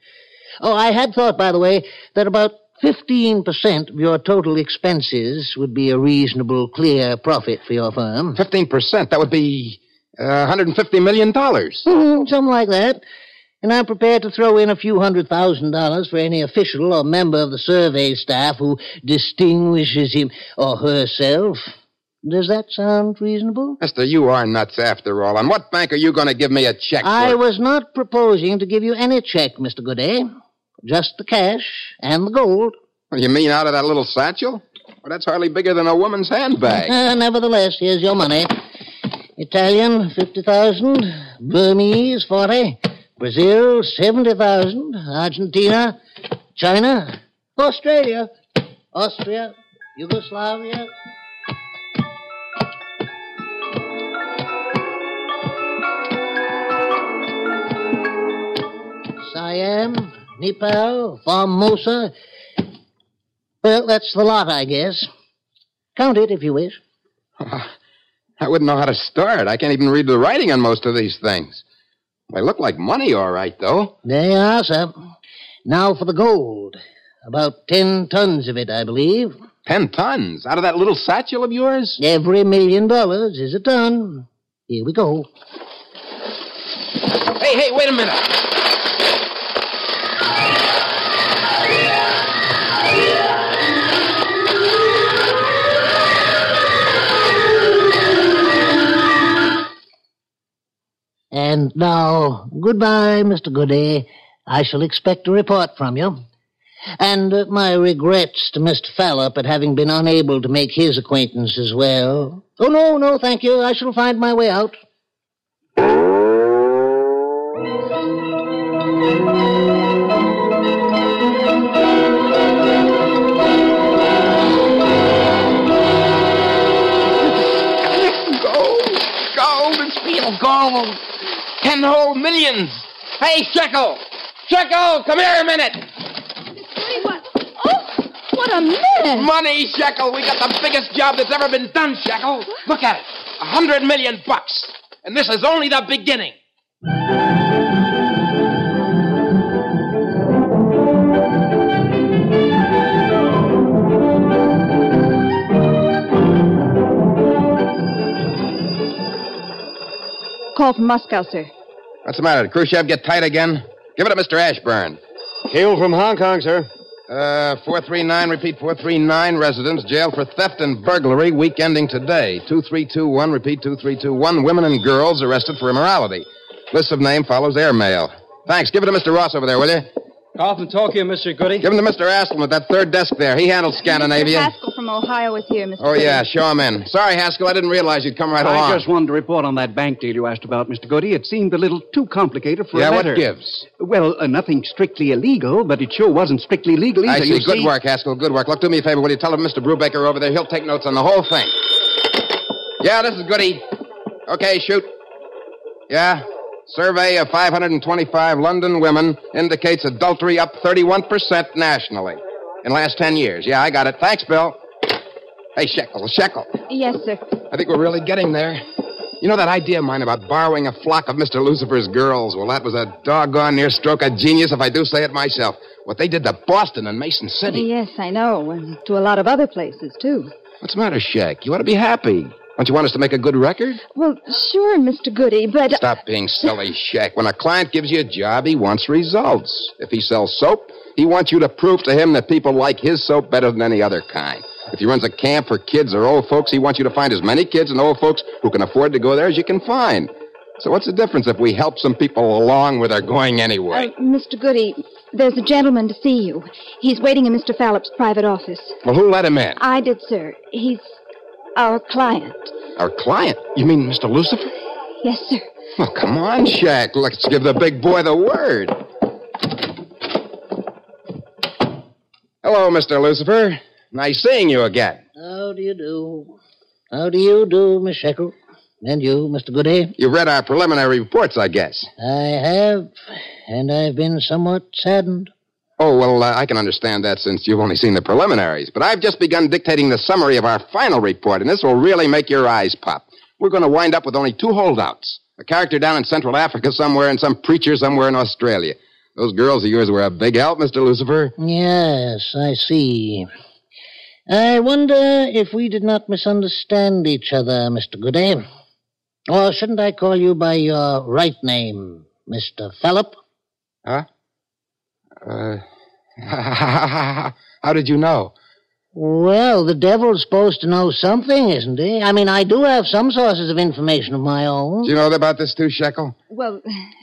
Oh, I had thought, by the way, that about 15% of your total expenses would be a reasonable, clear profit for your firm. 15%? That would be uh, $150 million. Mm, something like that. And I'm prepared to throw in a few hundred thousand dollars for any official or member of the survey staff who distinguishes him or herself. Does that sound reasonable? Mister, you are nuts after all. On what bank are you going to give me a check? I for? was not proposing to give you any check, Mr. Goody. Just the cash and the gold. You mean out of that little satchel? Well, that's hardly bigger than a woman's handbag. Uh, <laughs> nevertheless, here's your money. Italian, 50,000. Burmese, 40. Brazil, 70,000. Argentina, China, Australia, Austria, Yugoslavia. Siam, Nepal, Formosa. Well, that's the lot, I guess. Count it if you wish. <laughs> I wouldn't know how to start. I can't even read the writing on most of these things. They look like money, all right, though. They are, sir. Now for the gold. About ten tons of it, I believe. Ten tons? Out of that little satchel of yours? Every million dollars is a ton. Here we go. Hey, hey, wait a minute. And now, goodbye, Mr. Goody. I shall expect a report from you. And uh, my regrets to Mr. Fallop at having been unable to make his acquaintance as well. Oh, no, no, thank you. I shall find my way out. Gold! Gold! It's real gold! Ten whole millions! Hey, Shekel! Shekel, come here a minute! Oh, what a mess! Money, Shekel! We got the biggest job that's ever been done, Shekel! Look at it! A hundred million bucks! And this is only the beginning! Call from Moscow, sir. What's the matter? Did Khrushchev get tight again? Give it to Mr. Ashburn. Hail from Hong Kong, sir. Uh, 439, repeat 439, residents jailed for theft and burglary, week ending today. 2321, repeat 2321, women and girls arrested for immorality. List of name follows airmail. Thanks. Give it to Mr. Ross over there, will you? Call from Tokyo, Mr. Goody. Give him to Mr. Askelman at that third desk there. He handles Scandinavia. Mr. Haskell from Ohio is here, Mr. Oh, Goody. yeah, show him in. Sorry, Haskell, I didn't realize you'd come right I along. I just wanted to report on that bank deal you asked about, Mr. Goody. It seemed a little too complicated for Yeah, a what gives? Well, uh, nothing strictly illegal, but it sure wasn't strictly legal either. I see. You Good work, Haskell. Good work. Look, do me a favor. Will you tell him Mr. Brubaker over there? He'll take notes on the whole thing. Yeah, this is Goody. Okay, shoot. Yeah. Survey of 525 London women indicates adultery up 31% nationally in the last 10 years. Yeah, I got it. Thanks, Bill. Hey, Shekel, Shekel. Yes, sir. I think we're really getting there. You know that idea of mine about borrowing a flock of Mr. Lucifer's girls? Well, that was a doggone near stroke of genius, if I do say it myself. What they did to Boston and Mason City. Yes, I know. And to a lot of other places, too. What's the matter, Shaq? You ought to be happy. Don't you want us to make a good record? Well, sure, Mr. Goody, but. Stop being silly, <laughs> Shaq. When a client gives you a job, he wants results. If he sells soap, he wants you to prove to him that people like his soap better than any other kind. If he runs a camp for kids or old folks, he wants you to find as many kids and old folks who can afford to go there as you can find. So what's the difference if we help some people along where they're going anyway? Uh, Mr. Goody, there's a gentleman to see you. He's waiting in Mr. Fallop's private office. Well, who let him in? I did, sir. He's our client. Our client? You mean Mr. Lucifer? Yes, sir. Well, come on, Shaq. Let's give the big boy the word. Hello, Mr. Lucifer. Nice seeing you again. How do you do? How do you do, Miss Shekel? And you, Mr. Goody? You've read our preliminary reports, I guess. I have, and I've been somewhat saddened. Oh, well, uh, I can understand that since you've only seen the preliminaries. But I've just begun dictating the summary of our final report, and this will really make your eyes pop. We're going to wind up with only two holdouts a character down in Central Africa somewhere and some preacher somewhere in Australia. Those girls of yours were a big help, Mr. Lucifer. Yes, I see. I wonder if we did not misunderstand each other, Mr. Goody. Or shouldn't I call you by your right name, Mr. Fallop? Huh? Uh, <laughs> how did you know? Well, the devil's supposed to know something, isn't he? I mean, I do have some sources of information of my own. Do you know about this too, Shekel? Well,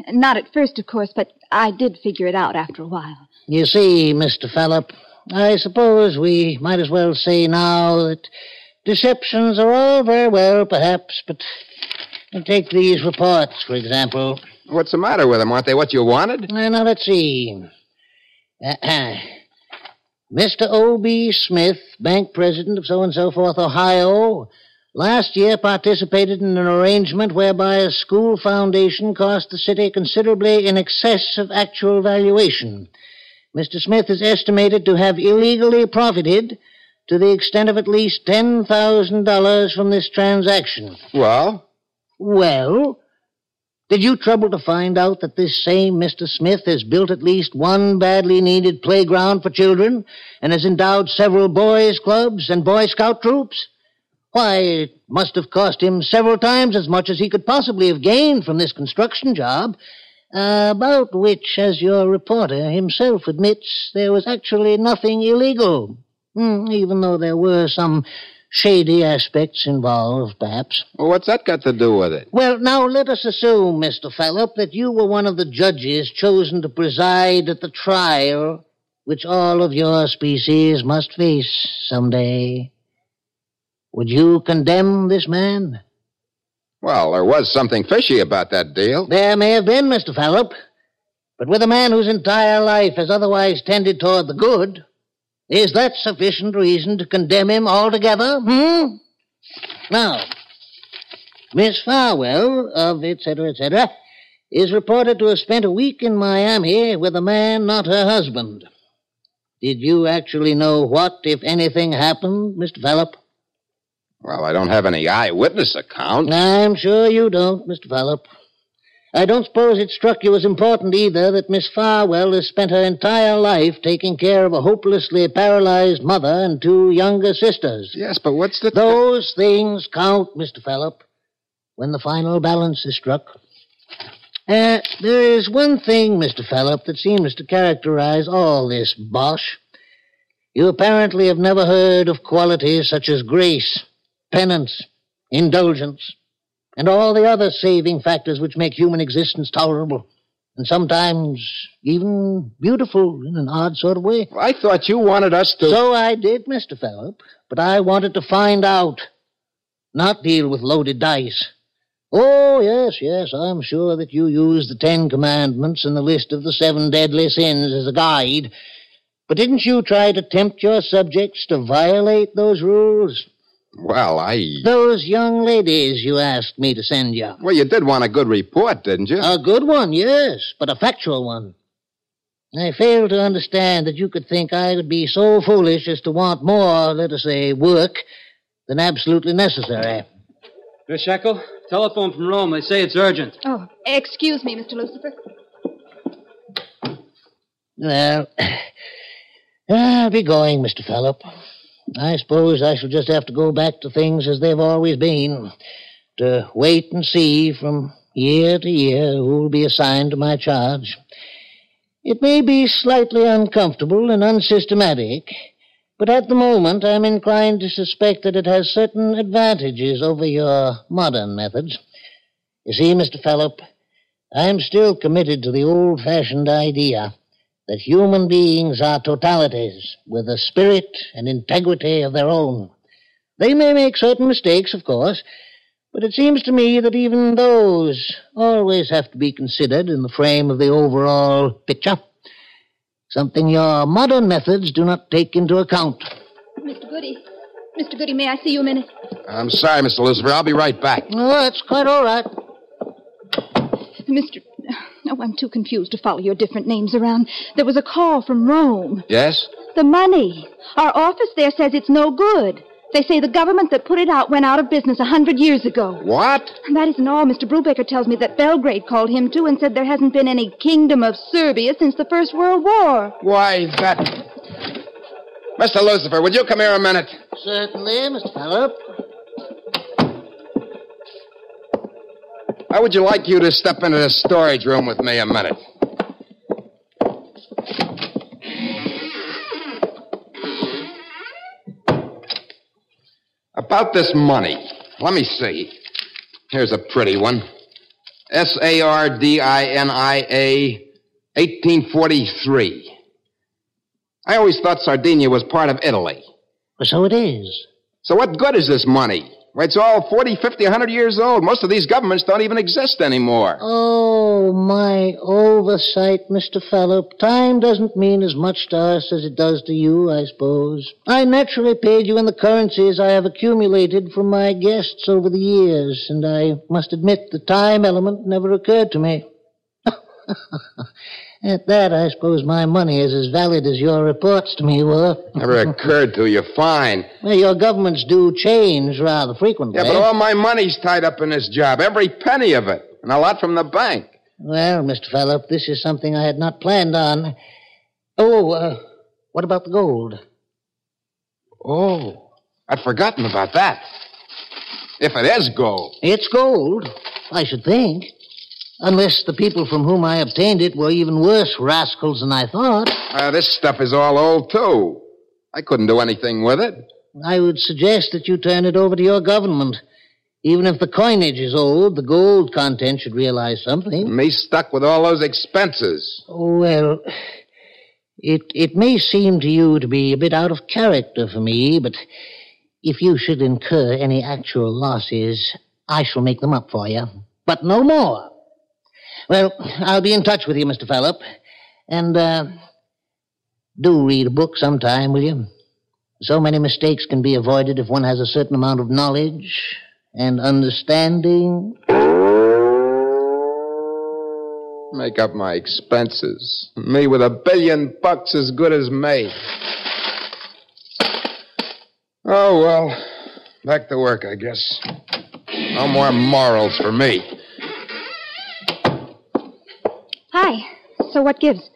not at first, of course, but I did figure it out after a while. You see, Mr. Fallop, I suppose we might as well say now that deceptions are all very well, perhaps, but take these reports, for example. What's the matter with them? Aren't they what you wanted? Uh, now, let's see. Uh-uh. Mr. O.B. Smith, bank president of so and so forth, Ohio, last year participated in an arrangement whereby a school foundation cost the city considerably in excess of actual valuation. Mr. Smith is estimated to have illegally profited to the extent of at least $10,000 from this transaction. Well? Well, did you trouble to find out that this same Mr. Smith has built at least one badly needed playground for children and has endowed several boys' clubs and Boy Scout troops? Why, it must have cost him several times as much as he could possibly have gained from this construction job, about which, as your reporter himself admits, there was actually nothing illegal, mm, even though there were some shady aspects involved, perhaps. Well, what's that got to do with it? Well, now let us assume, Mr. Phillip, that you were one of the judges chosen to preside at the trial which all of your species must face someday. Would you condemn this man? Well, there was something fishy about that deal. There may have been, Mr. Phillip. But with a man whose entire life has otherwise tended toward the good, is that sufficient reason to condemn him altogether? Hmm? Now, Miss Farwell of etc. etc. is reported to have spent a week in Miami with a man not her husband. Did you actually know what, if anything, happened, Mr. Phillip? Well, I don't have any eyewitness account. I'm sure you don't, Mr. Phillip. I don't suppose it struck you as important either that Miss Farwell has spent her entire life taking care of a hopelessly paralyzed mother and two younger sisters. Yes, but what's the. Those things count, Mr. Phillip, when the final balance is struck. Uh, there is one thing, Mr. Phillip, that seems to characterize all this bosh. You apparently have never heard of qualities such as grace, penance, indulgence, and all the other saving factors which make human existence tolerable, and sometimes even beautiful in an odd sort of way. I thought you wanted us to. So I did, Mr. Phillip, but I wanted to find out, not deal with loaded dice. Oh, yes, yes, I'm sure that you use the Ten Commandments and the list of the seven deadly sins as a guide. But didn't you try to tempt your subjects to violate those rules? Well, I. Those young ladies you asked me to send you. Well, you did want a good report, didn't you? A good one, yes, but a factual one. I fail to understand that you could think I would be so foolish as to want more, let us say, work than absolutely necessary. Miss Shekel, telephone from Rome. They say it's urgent. Oh, excuse me, Mr. Lucifer. Well, <sighs> I'll be going, Mr. Phillip. I suppose I shall just have to go back to things as they've always been. To wait and see from year to year who will be assigned to my charge. It may be slightly uncomfortable and unsystematic, but at the moment I'm inclined to suspect that it has certain advantages over your modern methods. You see, Mr. Phillip, I'm still committed to the old fashioned idea that human beings are totalities with a spirit and integrity of their own. They may make certain mistakes, of course, but it seems to me that even those always have to be considered in the frame of the overall picture. Something your modern methods do not take into account. Mr. Goody. Mr. Goody, may I see you a minute? I'm sorry, Mr. Lucifer. I'll be right back. Oh, that's quite all right. Mr. Oh, I'm too confused to follow your different names around. There was a call from Rome. Yes? The money. Our office there says it's no good. They say the government that put it out went out of business a hundred years ago. What? And that isn't all. Mr. Brubaker tells me that Belgrade called him too and said there hasn't been any kingdom of Serbia since the First World War. Why, that. Mr. Lucifer, would you come here a minute? Certainly, Mr. Phillip. How would you like you to step into the storage room with me a minute? About this money. Let me see. Here's a pretty one. S A R D I N I A, 1843. I always thought Sardinia was part of Italy. So it is. So what good is this money? It's all 40, 50, 100 years old. Most of these governments don't even exist anymore. Oh, my oversight, Mr. Fallop. Time doesn't mean as much to us as it does to you, I suppose. I naturally paid you in the currencies I have accumulated from my guests over the years, and I must admit the time element never occurred to me. <laughs> At that, I suppose my money is as valid as your reports to me were. Never <laughs> occurred to you. Fine. Well, your governments do change rather frequently. Yeah, but all my money's tied up in this job. Every penny of it. And a lot from the bank. Well, Mr. Fallop, this is something I had not planned on. Oh, uh, what about the gold? Oh, I'd forgotten about that. If it is gold. It's gold, I should think. Unless the people from whom I obtained it were even worse rascals than I thought. Uh, this stuff is all old, too. I couldn't do anything with it. I would suggest that you turn it over to your government. Even if the coinage is old, the gold content should realize something. Me stuck with all those expenses. Oh, well, it, it may seem to you to be a bit out of character for me, but if you should incur any actual losses, I shall make them up for you. But no more. Well, I'll be in touch with you, Mr. Fallop. And, uh, do read a book sometime, will you? So many mistakes can be avoided if one has a certain amount of knowledge and understanding. Make up my expenses. Me with a billion bucks as good as me. Oh, well. Back to work, I guess. No more morals for me. Hi. So what gives?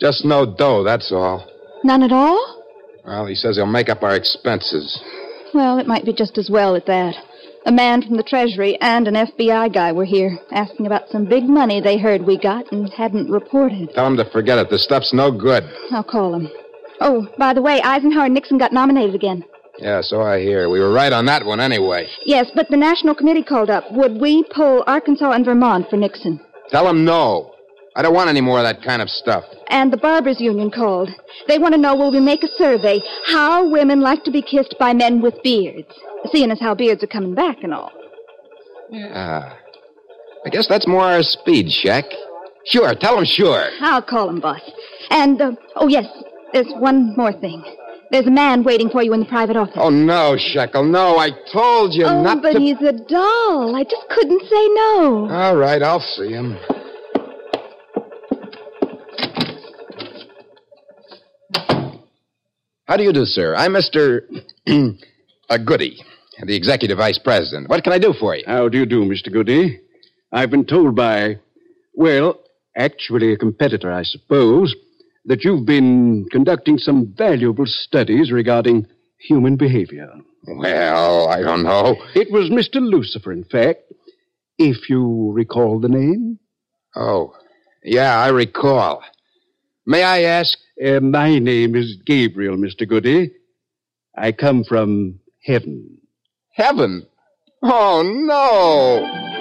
Just no dough, that's all. None at all? Well, he says he'll make up our expenses. Well, it might be just as well at that. A man from the Treasury and an FBI guy were here, asking about some big money they heard we got and hadn't reported. Tell him to forget it. The stuff's no good. I'll call him. Oh, by the way, Eisenhower and Nixon got nominated again. Yeah, so I hear. We were right on that one anyway. Yes, but the National Committee called up. Would we pull Arkansas and Vermont for Nixon? Tell him no. I don't want any more of that kind of stuff. And the Barbers Union called. They want to know will we make a survey how women like to be kissed by men with beards, seeing as how beards are coming back and all. Yeah. I guess that's more our speed, Shaq. Sure, tell them sure. I'll call him, boss. And, uh, oh, yes, there's one more thing. There's a man waiting for you in the private office. Oh, no, Shekel, no. I told you oh, not but to. he's a doll. I just couldn't say no. All right, I'll see him. How do you do, sir? I'm Mr. <clears throat> uh, Goody, the executive vice president. What can I do for you? How do you do, Mr. Goody? I've been told by, well, actually a competitor, I suppose, that you've been conducting some valuable studies regarding human behavior. Well, I don't know. It was Mr. Lucifer, in fact, if you recall the name. Oh, yeah, I recall. May I ask? Uh, my name is Gabriel, Mr. Goody. I come from heaven. Heaven? Oh, no!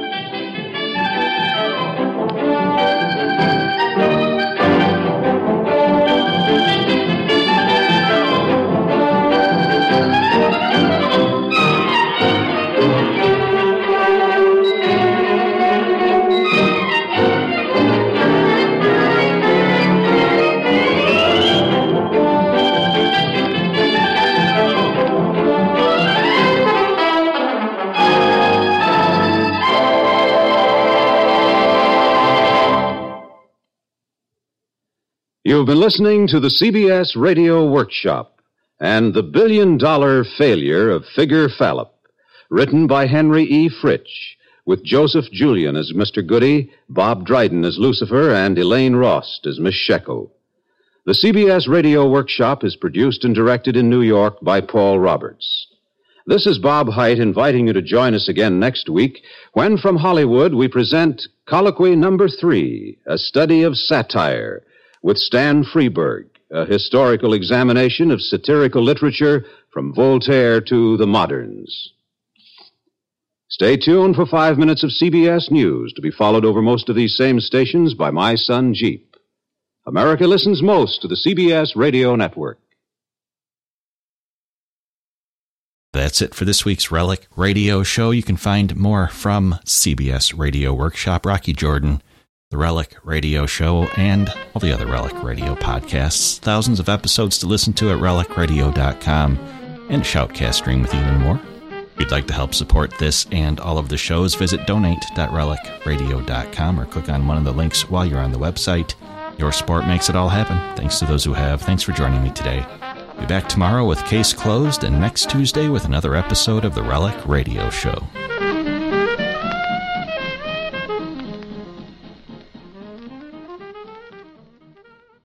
You've been listening to the CBS Radio Workshop and the Billion Dollar Failure of Figure Fallop, written by Henry E. Fritch, with Joseph Julian as Mr. Goody, Bob Dryden as Lucifer, and Elaine Rost as Miss Shekel. The CBS Radio Workshop is produced and directed in New York by Paul Roberts. This is Bob Hite inviting you to join us again next week when from Hollywood we present Colloquy Number Three, a study of satire with Stan Freberg, a historical examination of satirical literature from Voltaire to the moderns. Stay tuned for five minutes of CBS News to be followed over most of these same stations by my son Jeep. America listens most to the CBS radio network. That's it for this week's Relic Radio Show. You can find more from CBS Radio Workshop, Rocky Jordan, the Relic Radio Show, and all the other Relic Radio podcasts. Thousands of episodes to listen to at relicradio.com and Shoutcast stream with even more. If you'd like to help support this and all of the shows, visit donate.relicradio.com or click on one of the links while you're on the website. Your support makes it all happen. Thanks to those who have. Thanks for joining me today. Be back tomorrow with Case Closed and next Tuesday with another episode of the Relic Radio Show.